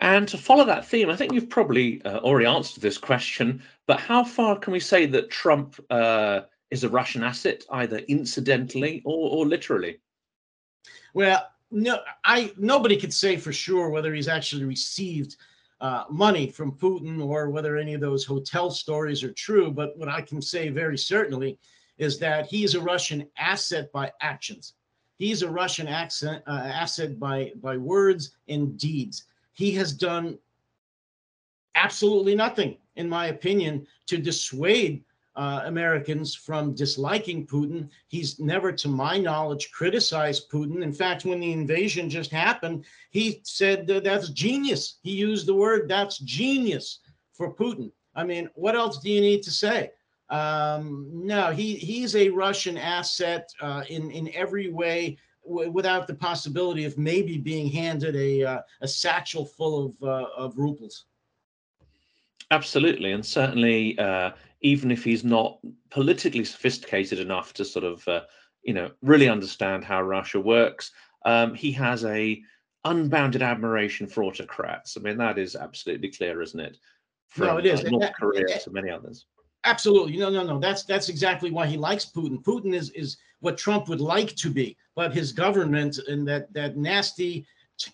And to follow that theme, I think you've probably uh, already answered this question, but how far can we say that Trump uh, is a Russian asset, either incidentally or, or literally? Well, no, I nobody could say for sure whether he's actually received uh, money from Putin or whether any of those hotel stories are true. But what I can say very certainly is that he is a Russian asset by actions. He's a Russian accent, uh, asset by by words and deeds. He has done absolutely nothing, in my opinion, to dissuade uh, Americans from disliking Putin. He's never, to my knowledge, criticized Putin. In fact, when the invasion just happened, he said that that's genius. He used the word that's genius for Putin. I mean, what else do you need to say? Um, no, he he's a Russian asset uh, in in every way, without the possibility of maybe being handed a uh, a satchel full of uh, of rubles. Absolutely, and certainly, uh, even if he's not politically sophisticated enough to sort of, uh, you know, really understand how Russia works, um, he has a unbounded admiration for autocrats. I mean, that is absolutely clear, isn't it? From no, it is. Uh, North that, Korea that, to many others. Absolutely, no, no, no. That's that's exactly why he likes Putin. Putin is is what Trump would like to be, but his government and that that nasty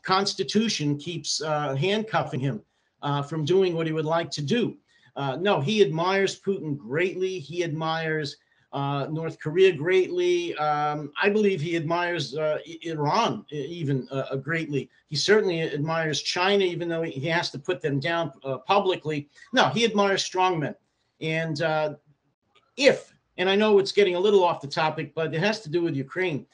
constitution keeps uh, handcuffing him uh, from doing what he would like to do. Uh, no, he admires Putin greatly. He admires uh, North Korea greatly. Um, I believe he admires uh, Iran even uh, greatly. He certainly admires China, even though he has to put them down uh, publicly. No, he admires strongmen. And uh, if, and I know it's getting a little off the topic, but it has to do with Ukraine.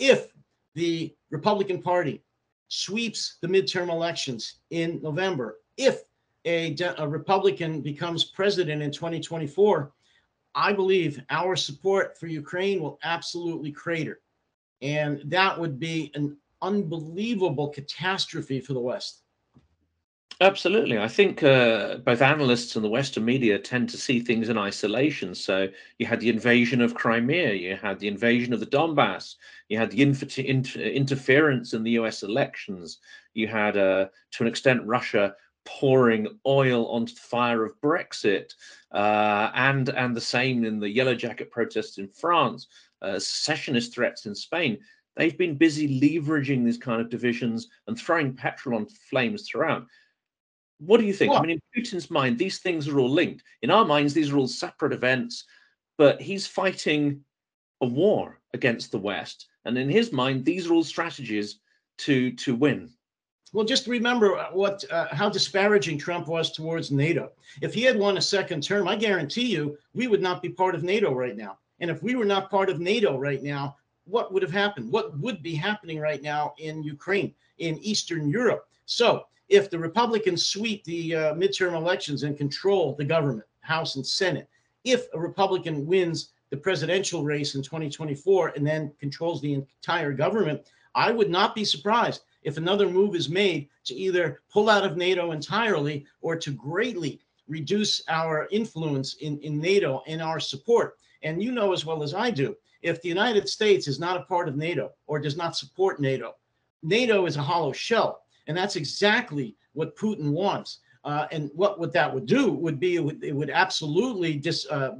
If the Republican Party sweeps the midterm elections in November if a, a Republican becomes president in 2024, I believe our support for Ukraine will absolutely crater. And that would be an unbelievable catastrophe for the West. Absolutely. I think uh, both analysts and the Western media tend to see things in isolation. So you had the invasion of Crimea, you had the invasion of the Donbass, you had the inter- inter- interference in the US elections, you had, uh, to an extent, Russia pouring oil onto the fire of Brexit, uh, and and the same in the Yellow Jacket protests in France, uh, secessionist threats in Spain. They've been busy leveraging these kind of divisions and throwing petrol on flames throughout. What do you think? What? I mean, in Putin's mind, these things are all linked. In our minds, these are all separate events, but he's fighting a war against the West, and in his mind, these are all strategies to to win. Well, just remember uh, what uh, how disparaging Trump was towards NATO. If he had won a second term, I guarantee you we would not be part of NATO right now. And if we were not part of NATO right now, what would have happened? What would be happening right now in Ukraine, in Eastern Europe? So, if the Republicans sweep the uh, midterm elections and control the government, House and Senate, if a Republican wins the presidential race in 2024 and then controls the entire government, I would not be surprised if another move is made to either pull out of NATO entirely or to greatly reduce our influence in, in NATO and our support. And you know as well as I do, if the United States is not a part of NATO or does not support NATO, NATO is a hollow shell. And that's exactly what Putin wants. Uh, and what, that would do would be it would, it would absolutely dis, uh,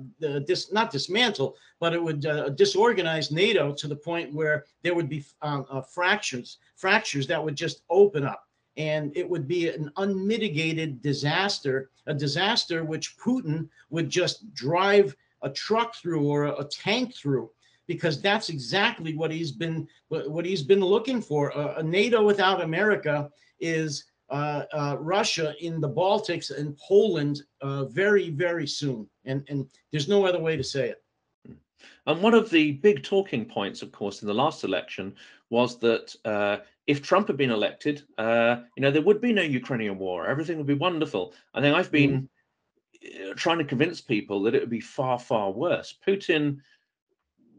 dis, not dismantle, but it would uh, disorganize NATO to the point where there would be um, uh, fractures, fractures that would just open up. And it would be an unmitigated disaster, a disaster which Putin would just drive a truck through or a, a tank through because that's exactly what he's been what he's been looking for. Uh, a NATO without America is Russia in the Baltics and Poland uh, very, very soon. And, and there's no other way to say it. And one of the big talking points, of course, in the last election was that uh, if Trump had been elected, uh, you know, there would be no Ukrainian war. Everything would be wonderful. I think I've been mm. trying to convince people that it would be far, far worse. Putin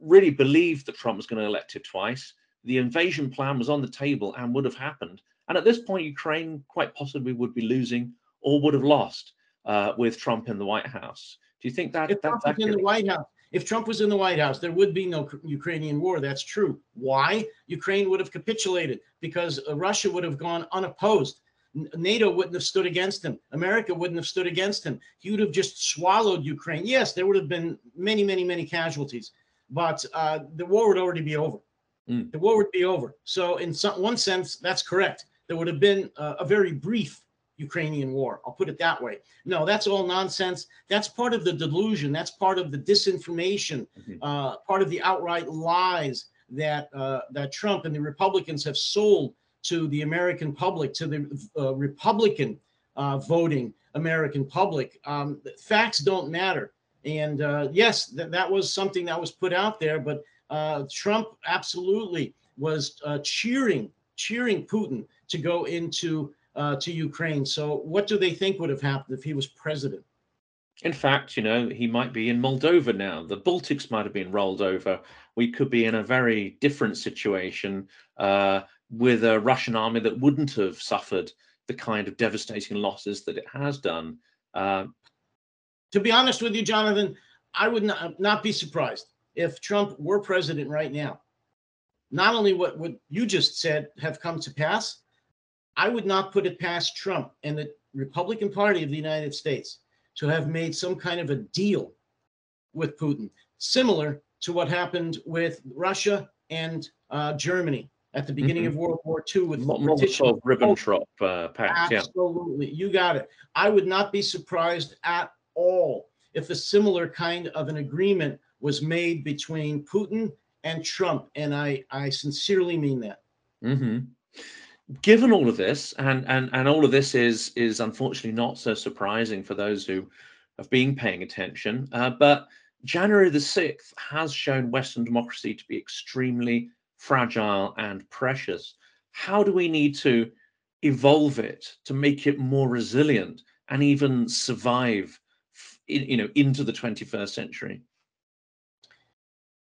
really believed that Trump was going to elect it twice. The invasion plan was on the table and would have happened. And at this point, Ukraine quite possibly would be losing or would have lost uh, with Trump in the White House. Do you think that if that's Trump was in the White House? If Trump was in the White House, there would be no Ukrainian war. That's true. Why? Ukraine would have capitulated because uh, Russia would have gone unopposed. NATO wouldn't have stood against him. America wouldn't have stood against him. He would have just swallowed Ukraine. Yes, there would have been many, many, many casualties, but uh, the war would already be over. Mm. The war would be over. So, in some, one sense, that's correct. There would have been uh, a very brief Ukrainian war. I'll put it that way. No, that's all nonsense. That's part of the delusion. That's part of the disinformation, mm-hmm. uh, part of the outright lies that uh, that Trump and the Republicans have sold to the American public, to the uh, Republican uh, voting American public. Um, facts don't matter. And uh, yes, th- that was something that was put out there, but uh, Trump absolutely was cheering, cheering Putin to go into uh, to Ukraine. So, what do they think would have happened if he was president? In fact, you know, he might be in Moldova now. The Baltics might have been rolled over. We could be in a very different situation uh, with a Russian army that wouldn't have suffered the kind of devastating losses that it has done. Uh, to be honest with you, Jonathan, I would not, not be surprised if Trump were president right now. Not only what, what you just said have come to pass, I would not put it past Trump and the Republican Party of the United States to have made some kind of a deal with Putin, similar to what happened with Russia and uh, Germany at the beginning mm-hmm. of World War II with Molotov-Ribbentrop uh, pact. Absolutely, yeah. you got it. I would not be surprised at all if a similar kind of an agreement was made between Putin and Trump, and I I sincerely mean that. Mm-hmm given all of this, and and and all of this is is unfortunately not so surprising for those who have been paying attention. Uh, but January the sixth has shown Western democracy to be extremely fragile and precious. How do we need to evolve it to make it more resilient and even survive, you know, into the twenty first century?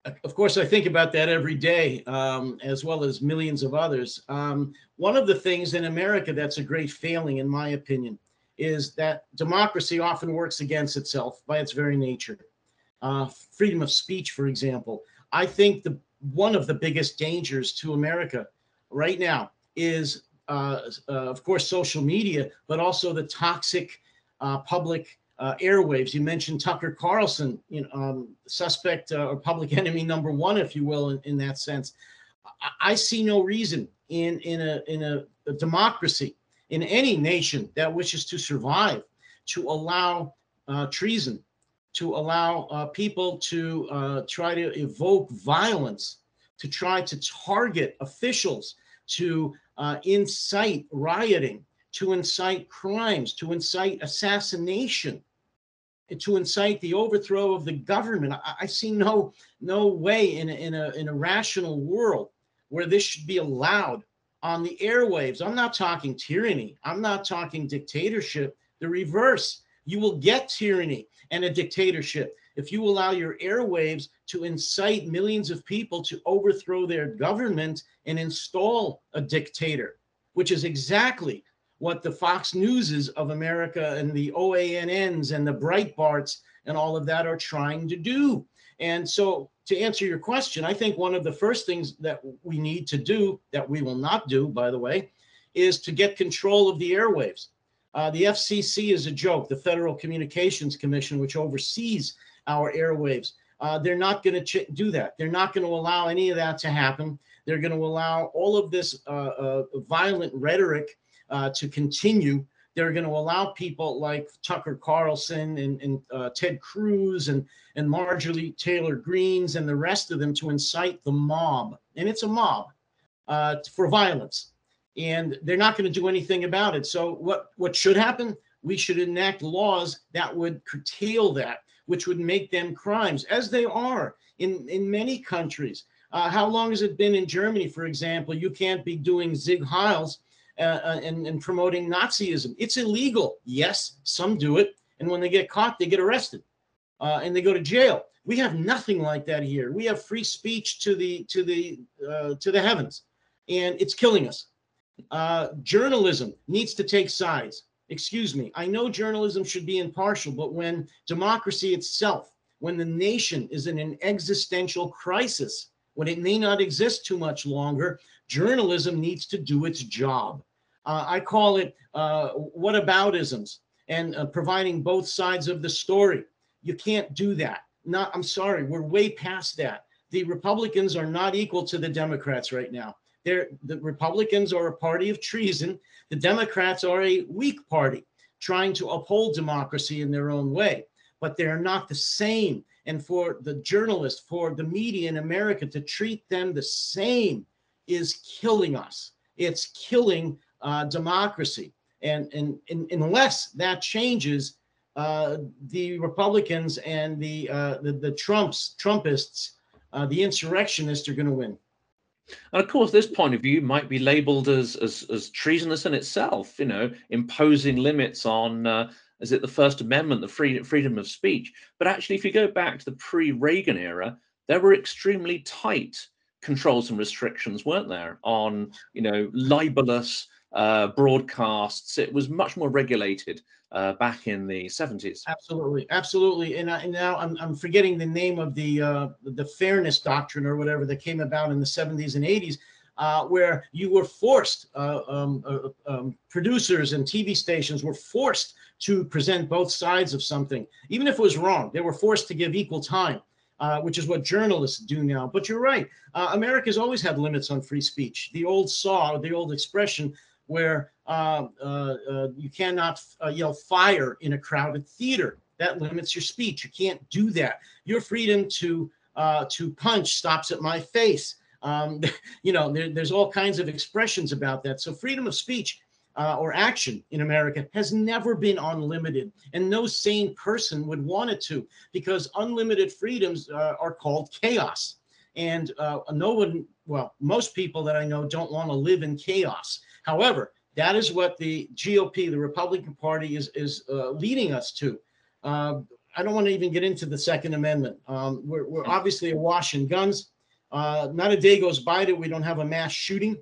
Of course, I think about that every day, um, as well as millions of others. Um, one of the things in America that's a great failing, in my opinion, is that democracy often works against itself by its very nature. Uh, freedom of speech, for example. I think the one of the biggest dangers to America right now is, uh, uh, of course, social media, but also the toxic uh, public uh, airwaves. You mentioned Tucker Carlson, you know, um, suspect uh, or public [LAUGHS] enemy number one, if you will, in, in that sense. I, I, see no reason in in a in a, a, democracy in any nation that wishes to survive to allow uh, treason, to allow uh, people to uh, try to evoke violence, to try to target officials, to uh, incite rioting, to incite crimes, to incite assassination to incite the overthrow of the government. I, I see no no way in a, in a in a rational world where this should be allowed on the airwaves. I'm not talking tyranny. I'm not talking dictatorship. The reverse. You will get tyranny and a dictatorship if you allow your airwaves to incite millions of people to overthrow their government and install a dictator, which is exactly what the Fox Newses of America and the OANNs and the Breitbarts and all of that are trying to do. And so, to answer your question, I think one of the first things that we need to do, that we will not do, by the way, is to get control of the airwaves. Uh, the FCC is a joke, the Federal Communications Commission, which oversees our airwaves. Uh, they're not going to ch- do that. They're not going to allow any of that to happen. They're going to allow all of this uh, uh violent rhetoric uh, to continue. They're going to allow people like Tucker Carlson and, and uh, Ted Cruz and, and Marjorie Taylor Greenes and the rest of them to incite the mob. And it's a mob uh, for violence. And they're not going to do anything about it. So, what, what should happen? We should enact laws that would curtail that, which would make them crimes, as they are in, in many countries. Uh, how long has it been in Germany, for example? You can't be doing Sieg Heils uh, uh, and, and promoting Nazism. It's illegal. Yes, some do it. And when they get caught, they get arrested uh, and they go to jail. We have nothing like that here. We have free speech to the to the uh, to the heavens, and it's killing us. Uh, journalism needs to take sides. Excuse me. I know journalism should be impartial, but when democracy itself, when the nation is in an existential crisis, when it may not exist too much longer, journalism needs to do its job. Uh, I call it uh, whataboutisms and uh, providing both sides of the story. You can't do that. Not, I'm sorry, we're way past that. The Republicans are not equal to the Democrats right now. They're, the Republicans are a party of treason. The Democrats are a weak party trying to uphold democracy in their own way, but they're not the same. And for the journalists, for the media in America to treat them the same is killing us. It's killing uh, democracy. And, and, and, unless that changes, uh, the Republicans and the, uh, the, the Trumps, Trumpists, uh, the insurrectionists are going to win. And of course, this point of view might be labeled as, as, as treasonous in itself, you know, imposing limits on, uh, is it the First Amendment, the free, freedom of speech? But actually, if you go back to the pre Reagan era, there were extremely tight controls and restrictions, weren't there, on, you know, libelous uh, broadcasts. It was much more regulated uh, back in the 70s. Absolutely, absolutely. And, and now I'm, I'm forgetting the name of the uh, the fairness doctrine or whatever that came about in the 70s and 80s. Uh, where you were forced, uh, um, uh, um, producers and TV stations were forced to present both sides of something, even if it was wrong. They were forced to give equal time, uh, which is what journalists do now. But you're right. Uh, America's always had limits on free speech. The old saw, the old expression, where uh, uh, uh, you cannot uh, yell fire in a crowded theater. That limits your speech. You can't do that. Your freedom to uh, to punch stops at my face. Um, [LAUGHS] you know, there, there's all kinds of expressions about that. So freedom of speech uh, or action in America has never been unlimited, and no sane person would want it to, because unlimited freedoms uh, are called chaos. And uh, no one, well, most people that I know don't want to live in chaos. However, that is what the GOP, the Republican Party, is is uh, leading us to. Uh, I don't want to even get into the Second Amendment. Um, we're, we're obviously awash in guns. Uh, not a day goes by that we don't have a mass shooting.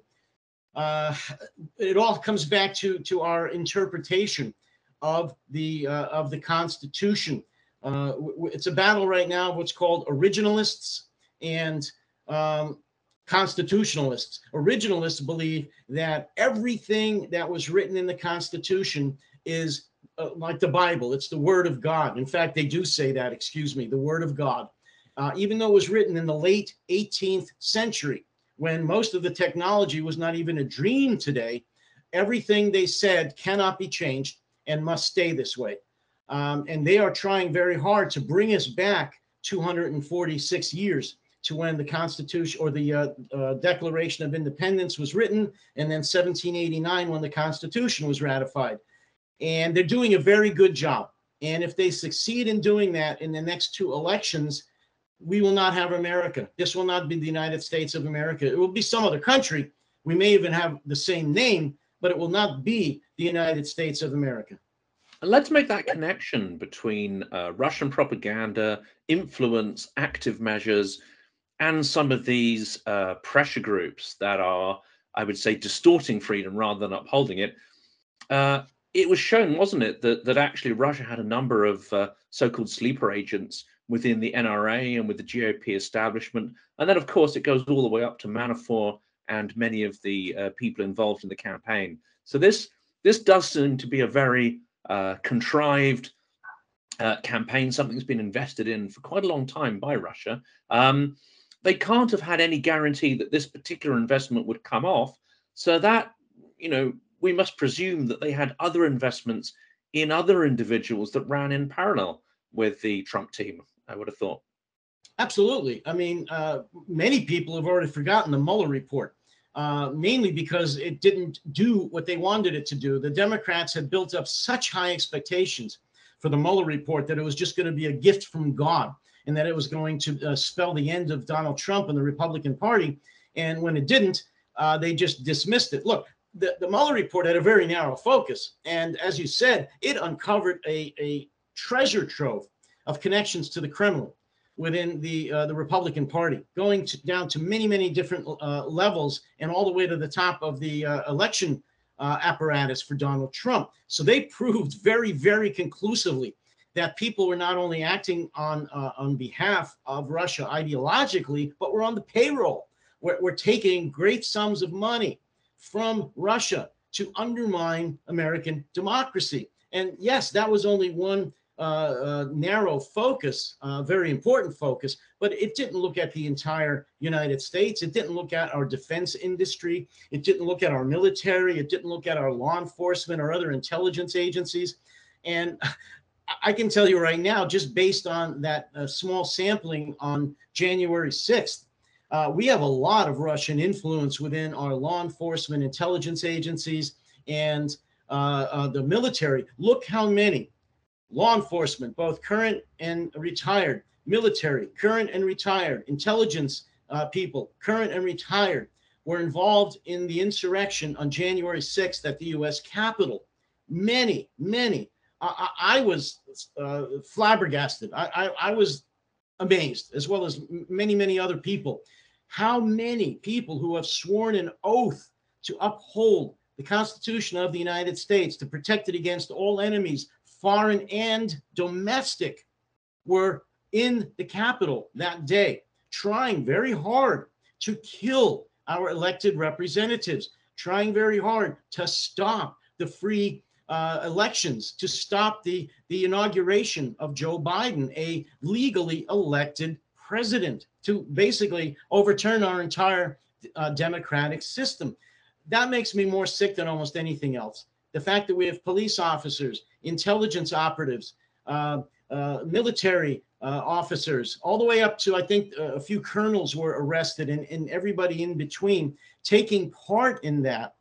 Uh, it all comes back to to our interpretation of the uh, of the Constitution. Uh, it's a battle right now. Of what's called originalists and um, constitutionalists. Originalists believe that everything that was written in the Constitution is uh, like the Bible, it's the Word of God. In fact, they do say that, excuse me, the Word of God. Uh, even though it was written in the late 18th century, when most of the technology was not even a dream today, everything they said cannot be changed and must stay this way. Um, and they are trying very hard to bring us back 246 years to when the Constitution or the uh, uh, Declaration of Independence was written, and then 1789 when the Constitution was ratified. And they're doing a very good job. And if they succeed in doing that in the next two elections, we will not have America. This will not be the United States of America. It will be some other country. We may even have the same name, but it will not be the United States of America. Let's make that connection between uh, Russian propaganda, influence, active measures, and some of these uh, pressure groups that are, I would say, distorting freedom rather than upholding it. Uh, it was shown, wasn't it, that that actually Russia had a number of uh, so-called sleeper agents within the NRA and with the GOP establishment, and then of course it goes all the way up to Manafort and many of the uh, people involved in the campaign. So this this does seem to be a very uh, contrived uh, campaign, something that's been invested in for quite a long time by Russia. Um, they can't have had any guarantee that this particular investment would come off. So that, you know, we must presume that they had other investments in other individuals that ran in parallel with the Trump team, I would have thought. Absolutely. I mean, uh, many people have already forgotten the Mueller report, uh, mainly because it didn't do what they wanted it to do. The Democrats had built up such high expectations for the Mueller report that it was just going to be a gift from God and that it was going to uh, spell the end of Donald Trump and the Republican Party. And when it didn't, uh, they just dismissed it. Look, the, the Mueller report had a very narrow focus. And as you said, it uncovered a, a treasure trove of connections to the Kremlin within the uh, the Republican Party, going to, down to many many different uh, levels and all the way to the top of the uh, election uh, apparatus for Donald Trump. So they proved very very conclusively that people were not only acting on uh, on behalf of Russia ideologically, but were on the payroll. We're, we're taking great sums of money from Russia to undermine American democracy. And yes, that was only one uh, uh, narrow focus, uh, very important focus, but it didn't look at the entire United States. It didn't look at our defense industry. It didn't look at our military. It didn't look at our law enforcement or other intelligence agencies. And I can tell you right now, just based on that uh, small sampling on January 6th, uh, we have a lot of Russian influence within our law enforcement intelligence agencies and uh, uh, the military. Look how many law enforcement, both current and retired, military, current and retired, intelligence uh, people, current and retired, were involved in the insurrection on January 6th at the U.S. Capitol. Many, many. I, I was uh, flabbergasted. I, I, I was amazed, as well as many, many other people. How many people who have sworn an oath to uphold the Constitution of the United States, to protect it against all enemies, foreign and domestic, were in the Capitol that day, trying very hard to kill our elected representatives, trying very hard to stop the free uh, elections, to stop the, the inauguration of Joe Biden, a legally elected president, to basically overturn our entire uh, democratic system. That makes me more sick than almost anything else. The fact that we have police officers, intelligence operatives, uh, uh, military uh, officers, all the way up to, I think, a few colonels were arrested and, and everybody in between taking part in that.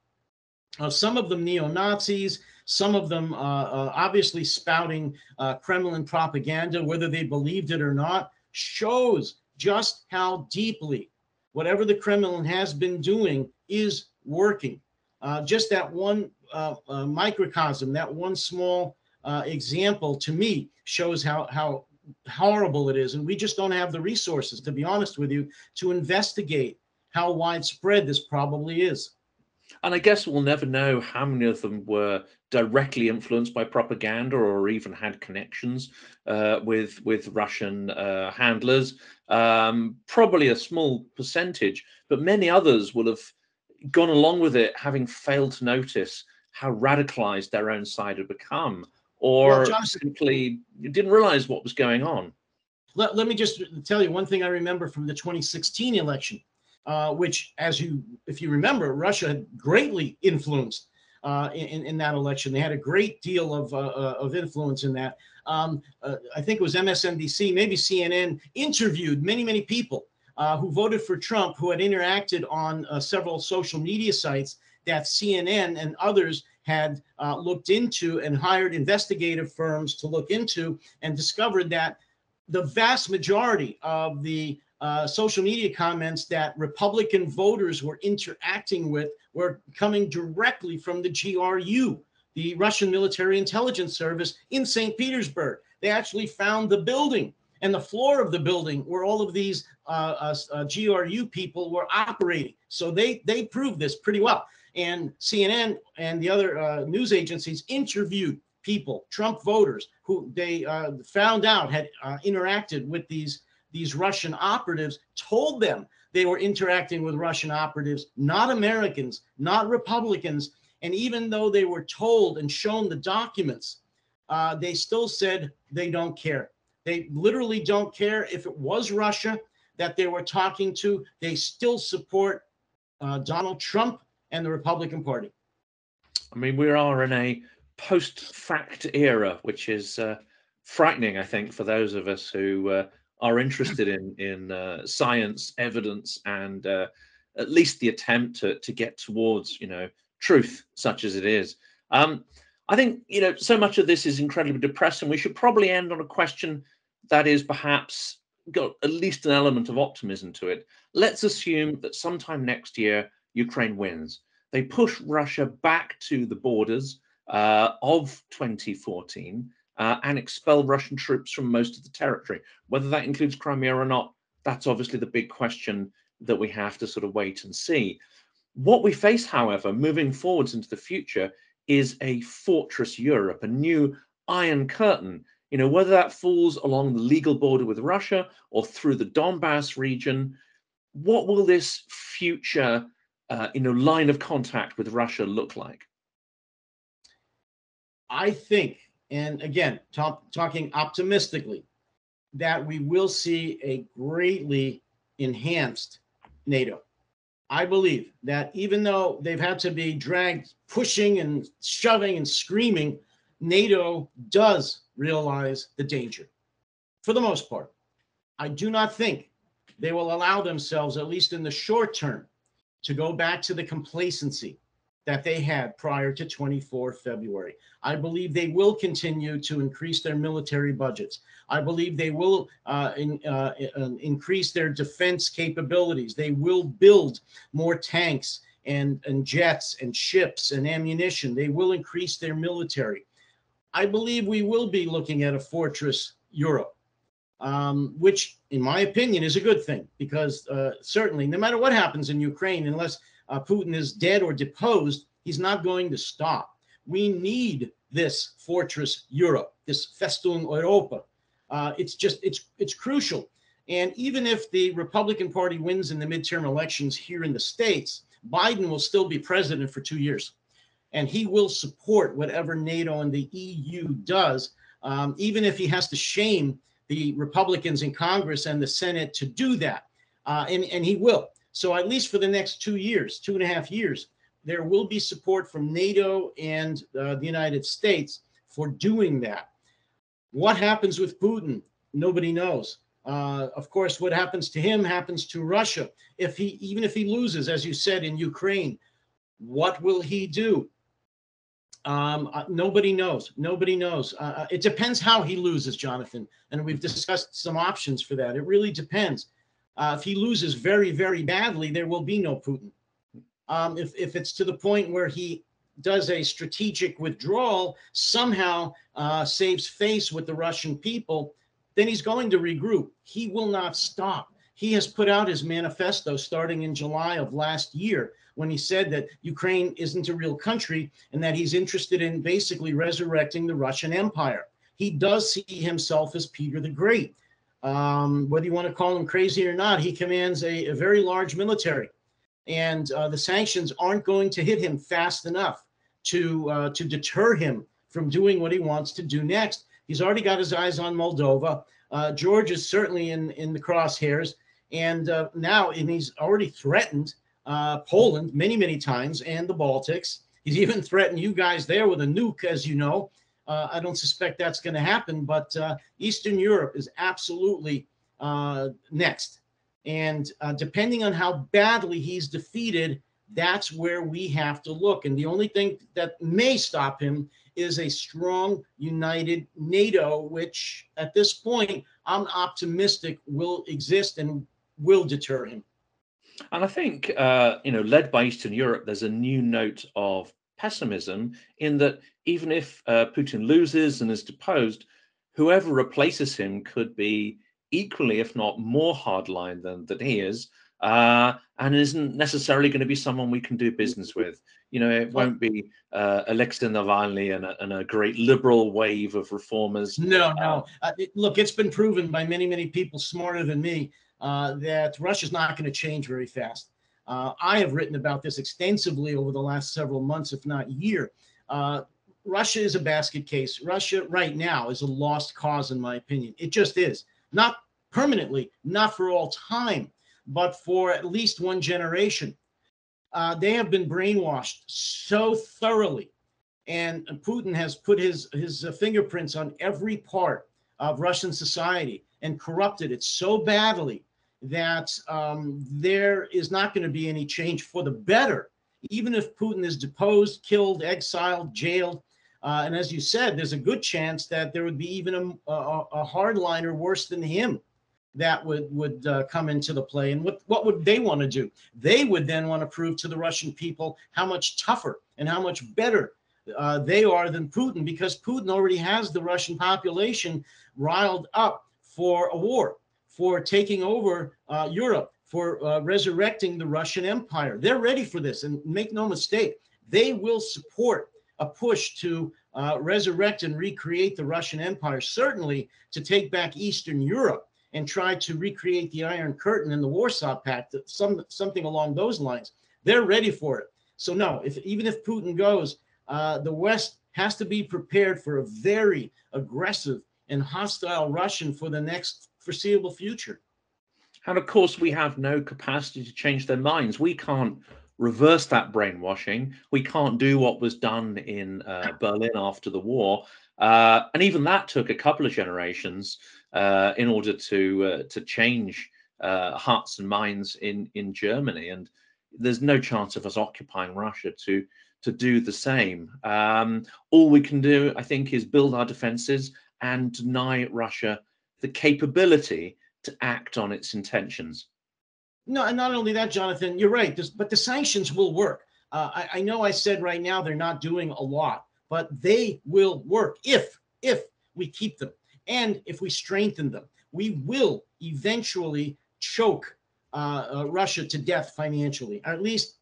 Uh, some of them neo Nazis, some of them uh, uh, obviously spouting Kremlin propaganda, whether they believed it or not, shows just how deeply whatever the Kremlin has been doing is working. Uh, just that one uh, uh, microcosm, that one small uh, example to me shows how, how horrible it is. And we just don't have the resources, to be honest with you, to investigate how widespread this probably is. And I guess we'll never know how many of them were directly influenced by propaganda or even had connections uh, with with Russian uh, handlers. Um, probably a small percentage, but many others will have gone along with it, having failed to notice how radicalized their own side had become, or well, simply didn't realize what was going on. Let, let me just tell you one thing I remember from the 2016 election, uh, which, as you, if you remember, Russia had greatly influenced uh, in, in that election. They had a great deal of, uh, uh of influence in that. Um, uh, I think it was MSNBC, maybe CNN, interviewed many, many people uh, who voted for Trump, who had interacted on several social media sites that CNN and others had looked into and hired investigative firms to look into and discovered that the vast majority of the uh, social media comments that Republican voters were interacting with were coming directly from the GRU, the Russian Military Intelligence Service in St. Petersburg. They actually found the building and the floor of the building where all of these uh, uh, GRU people were operating. So they they proved this pretty well. And CNN and the other uh, news agencies interviewed people, Trump voters, who they uh, found out had uh, interacted with these these Russian operatives, told them they were interacting with Russian operatives, not Americans, not Republicans. And even though they were told and shown the documents, they still said they don't care. They literally don't care if it was Russia that they were talking to. They still support uh, Donald Trump and the Republican Party. I mean, we are in a post fact era, which is uh, frightening, I think, for those of us who uh, are interested in, in uh, science, evidence, and uh, at least the attempt to, to get towards, you know, truth, such as it is. Um, I think, you know, so much of this is incredibly depressing. We should probably end on a question that is perhaps got at least an element of optimism to it. Let's assume that sometime next year, Ukraine wins. They push Russia back to the borders uh, of 2014 uh, and expel Russian troops from most of the territory. Whether that includes Crimea or not, that's obviously the big question that we have to sort of wait and see. What we face, however, moving forwards into the future is a fortress Europe, a new iron curtain you know, whether that falls along the legal border with Russia or through the Donbass region, what will this future, uh, you know, line of contact with Russia look like? I think, and again, talk, talking optimistically, that we will see a greatly enhanced NATO. I believe that even though they've had to be dragged, pushing and shoving and screaming, NATO does realize the danger for the most part. I do not think they will allow themselves, at least in the short term, to go back to the complacency that they had prior to 24 February. I believe they will continue to increase their military budgets. I believe they will uh, in, uh, increase their defense capabilities. They will build more tanks and, and jets and ships and ammunition. They will increase their military. I believe we will be looking at a fortress Europe, um, which, in my opinion, is a good thing because uh, certainly, no matter what happens in Ukraine, unless uh, Putin is dead or deposed, he's not going to stop. We need this fortress Europe, this Festung Europa. Uh, it's just it's it's crucial. And even if the Republican Party wins in the midterm elections here in the states, Biden will still be president for two years, and he will support whatever NATO and the EU does, um, even if he has to shame the Republicans in Congress and the Senate to do that, uh, and and he will. So at least for the next two years, two and a half years, there will be support from NATO and uh, the United States for doing that. What happens with Putin? Nobody knows. Uh, of course, what happens to him happens to Russia. If he, even if he loses, as you said in Ukraine, what will he do? Um, uh, nobody knows. Nobody knows. Uh, uh it depends how he loses, Jonathan. And we've discussed some options for that. It really depends. Uh, if he loses very, very badly, there will be no Putin. Um, if, if it's to the point where he does a strategic withdrawal, somehow uh, saves face with the Russian people, then he's going to regroup. He will not stop. He has put out his manifesto starting in July of last year when he said that Ukraine isn't a real country and that he's interested in basically resurrecting the Russian Empire. He does see himself as Peter the Great. Um, whether you want to call him crazy or not, he commands a, a very large military, and uh, the sanctions aren't going to hit him fast enough to uh, to deter him from doing what he wants to do next. He's already got his eyes on Moldova. Uh, Georgia's certainly in in the crosshairs, and uh, now and he's already threatened uh, Poland many many times and the Baltics. He's even threatened you guys there with a nuke, as you know. Uh, I don't suspect that's going to happen, but uh, Eastern Europe is absolutely uh, next. And uh, depending on how badly he's defeated, that's where we have to look. And the only thing that may stop him is a strong, united NATO, which at this point I'm optimistic will exist and will deter him. And I think, uh, you know, led by Eastern Europe, there's a new note of pessimism in that even if uh, Putin loses and is deposed, whoever replaces him could be equally, if not more hardline than that he is, uh, and isn't necessarily going to be someone we can do business with. You know, it won't be uh, Alexei Navalny and a, and a, great liberal wave of reformers. No, no. Uh, it, look, it's been proven by many, many people smarter than me uh, that Russia's not going to change very fast. Uh, I have written about this extensively over the last several months, if not year. Uh, Russia is a basket case. Russia right now is a lost cause, in my opinion. It just is. Not permanently, not for all time, but for at least one generation. Uh, they have been brainwashed so thoroughly, and Putin has put his his uh, fingerprints on every part of Russian society and corrupted it so badly that um, there is not going to be any change for the better, even if Putin is deposed, killed, exiled, jailed. Uh, and as you said, there's a good chance that there would be even a, a, a hardliner worse than him that would would uh, come into the play. And what what would they want to do? They would then want to prove to the Russian people how much tougher and how much better uh, they are than Putin, because Putin already has the Russian population riled up for a war for taking over uh, Europe, for uh, resurrecting the Russian Empire. They're ready for this. And make no mistake, they will support a push to uh, resurrect and recreate the Russian Empire, certainly to take back Eastern Europe and try to recreate the Iron Curtain and the Warsaw Pact, some, something along those lines. They're ready for it. So, no, if even if Putin goes, uh, the West has to be prepared for a very aggressive and hostile Russian for the next foreseeable future. And of course, we have no capacity to change their minds. We can't reverse that brainwashing. We can't do what was done in uh, Berlin after the war. Uh, and even that took a couple of generations uh, in order to uh, to change uh, hearts and minds in in Germany. And there's no chance of us occupying Russia to to do the same. Um, all we can do, I think, is build our defenses and deny Russia the capability to act on its intentions. No, and not only that, Jonathan, you're right. This, but the sanctions will work. Uh, I, I know I said right now they're not doing a lot, but they will work if if we keep them and if we strengthen them. We will eventually choke uh, uh, Russia to death financially, or at least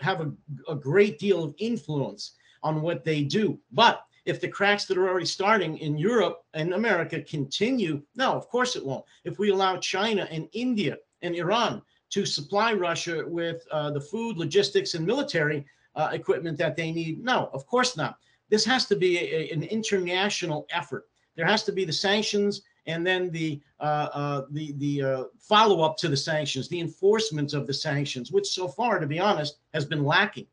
have a, a great deal of influence on what they do. But if the cracks that are already starting in Europe and America continue, no, of course it won't. If we allow China and India and Iran to supply Russia with uh, the food, logistics, and military uh, equipment that they need, no, of course not. This has to be a, an international effort. There has to be the sanctions and then the uh, uh, the the uh, follow up to the sanctions, the enforcement of the sanctions, which so far, to be honest, has been lacking.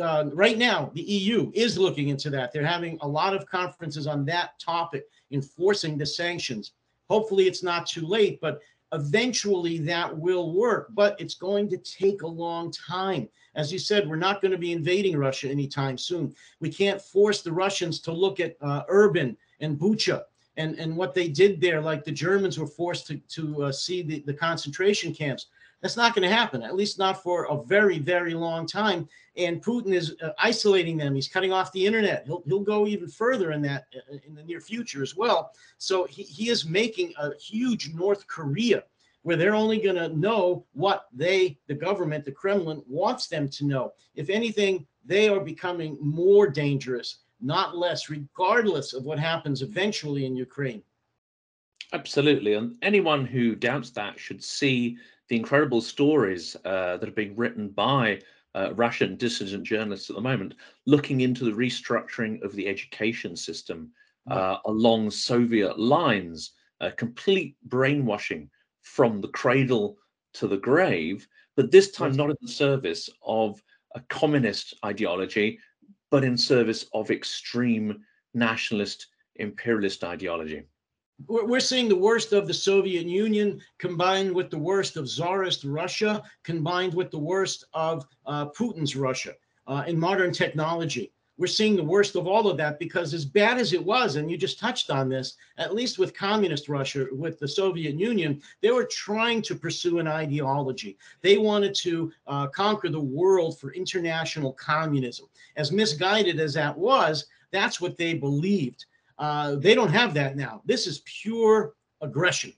Uh, right now, the EU is looking into that. They're having a lot of conferences on that topic, enforcing the sanctions. Hopefully, it's not too late, but eventually that will work. But it's going to take a long time. As you said, we're not going to be invading Russia anytime soon. We can't force the Russians to look at uh, Irpin and Bucha and, and what they did there, like the Germans were forced to, to uh, see the, the concentration camps. That's not going to happen, at least not for a very, very long time. And Putin is uh, isolating them. He's cutting off the internet. He'll, he'll go even further in that uh, in the near future as well. So he, he is making a huge North Korea where they're only going to know what they, the government, the Kremlin, wants them to know. If anything, they are becoming more dangerous, not less, regardless of what happens eventually in Ukraine. Absolutely. And anyone who doubts that should see the incredible stories uh, that are being written by uh, Russian dissident journalists at the moment, looking into the restructuring of the education system uh, along Soviet lines, a complete brainwashing from the cradle to the grave, but this time not in the service of a communist ideology, but in service of extreme nationalist imperialist ideology we're seeing the worst of the Soviet Union combined with the worst of Tsarist Russia, combined with the worst of uh, Putin's Russia uh, in modern technology. We're seeing the worst of all of that because, as bad as it was, and you just touched on this, at least with communist Russia, with the Soviet Union, they were trying to pursue an ideology. They wanted to uh, conquer the world for international communism. As misguided as that was, that's what they believed. Uh, they don't have that now. This is pure aggression.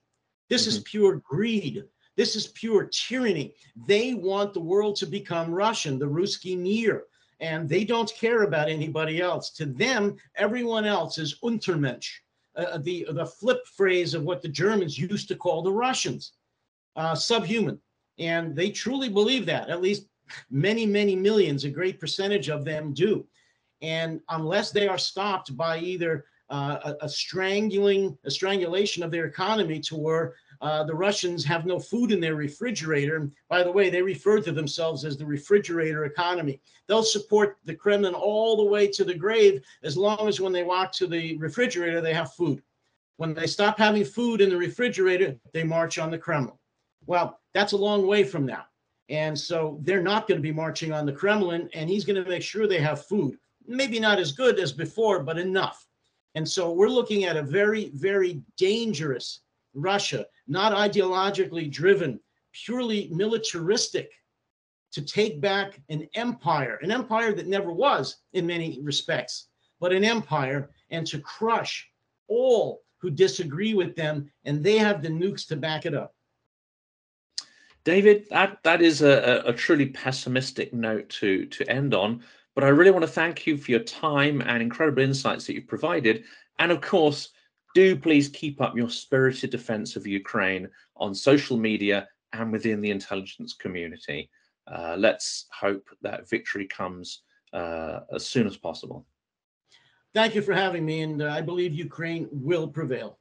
This mm-hmm. is pure greed. This is pure tyranny. They want the world to become Russian, the Russkiy Mir, and they don't care about anybody else. To them, everyone else is Untermensch, uh, uh, the, the flip phrase of what the Germans used to call the Russians, uh, subhuman. And they truly believe that, at least many, many millions, a great percentage of them do. And unless they are stopped by either uh, a, strangling, a strangulation of their economy to where uh, the Russians have no food in their refrigerator. By the way, they refer to themselves as the refrigerator economy. They'll support the Kremlin all the way to the grave as long as when they walk to the refrigerator, they have food. When they stop having food in the refrigerator, they march on the Kremlin. Well, that's a long way from now. And so they're not going to be marching on the Kremlin, and he's going to make sure they have food. Maybe not as good as before, but enough. And so we're looking at a very, very dangerous Russia, not ideologically driven, purely militaristic to take back an empire, an empire that never was in many respects, but an empire, and to crush all who disagree with them, and they have the nukes to back it up. David, that that is a, a truly pessimistic note to to end on. But I really want to thank you for your time and incredible insights that you've provided. And of course, do please keep up your spirited defense of Ukraine on social media and within the intelligence community. Uh, let's hope that victory comes uh, as soon as possible. thank you for having me, and uh, I believe Ukraine will prevail.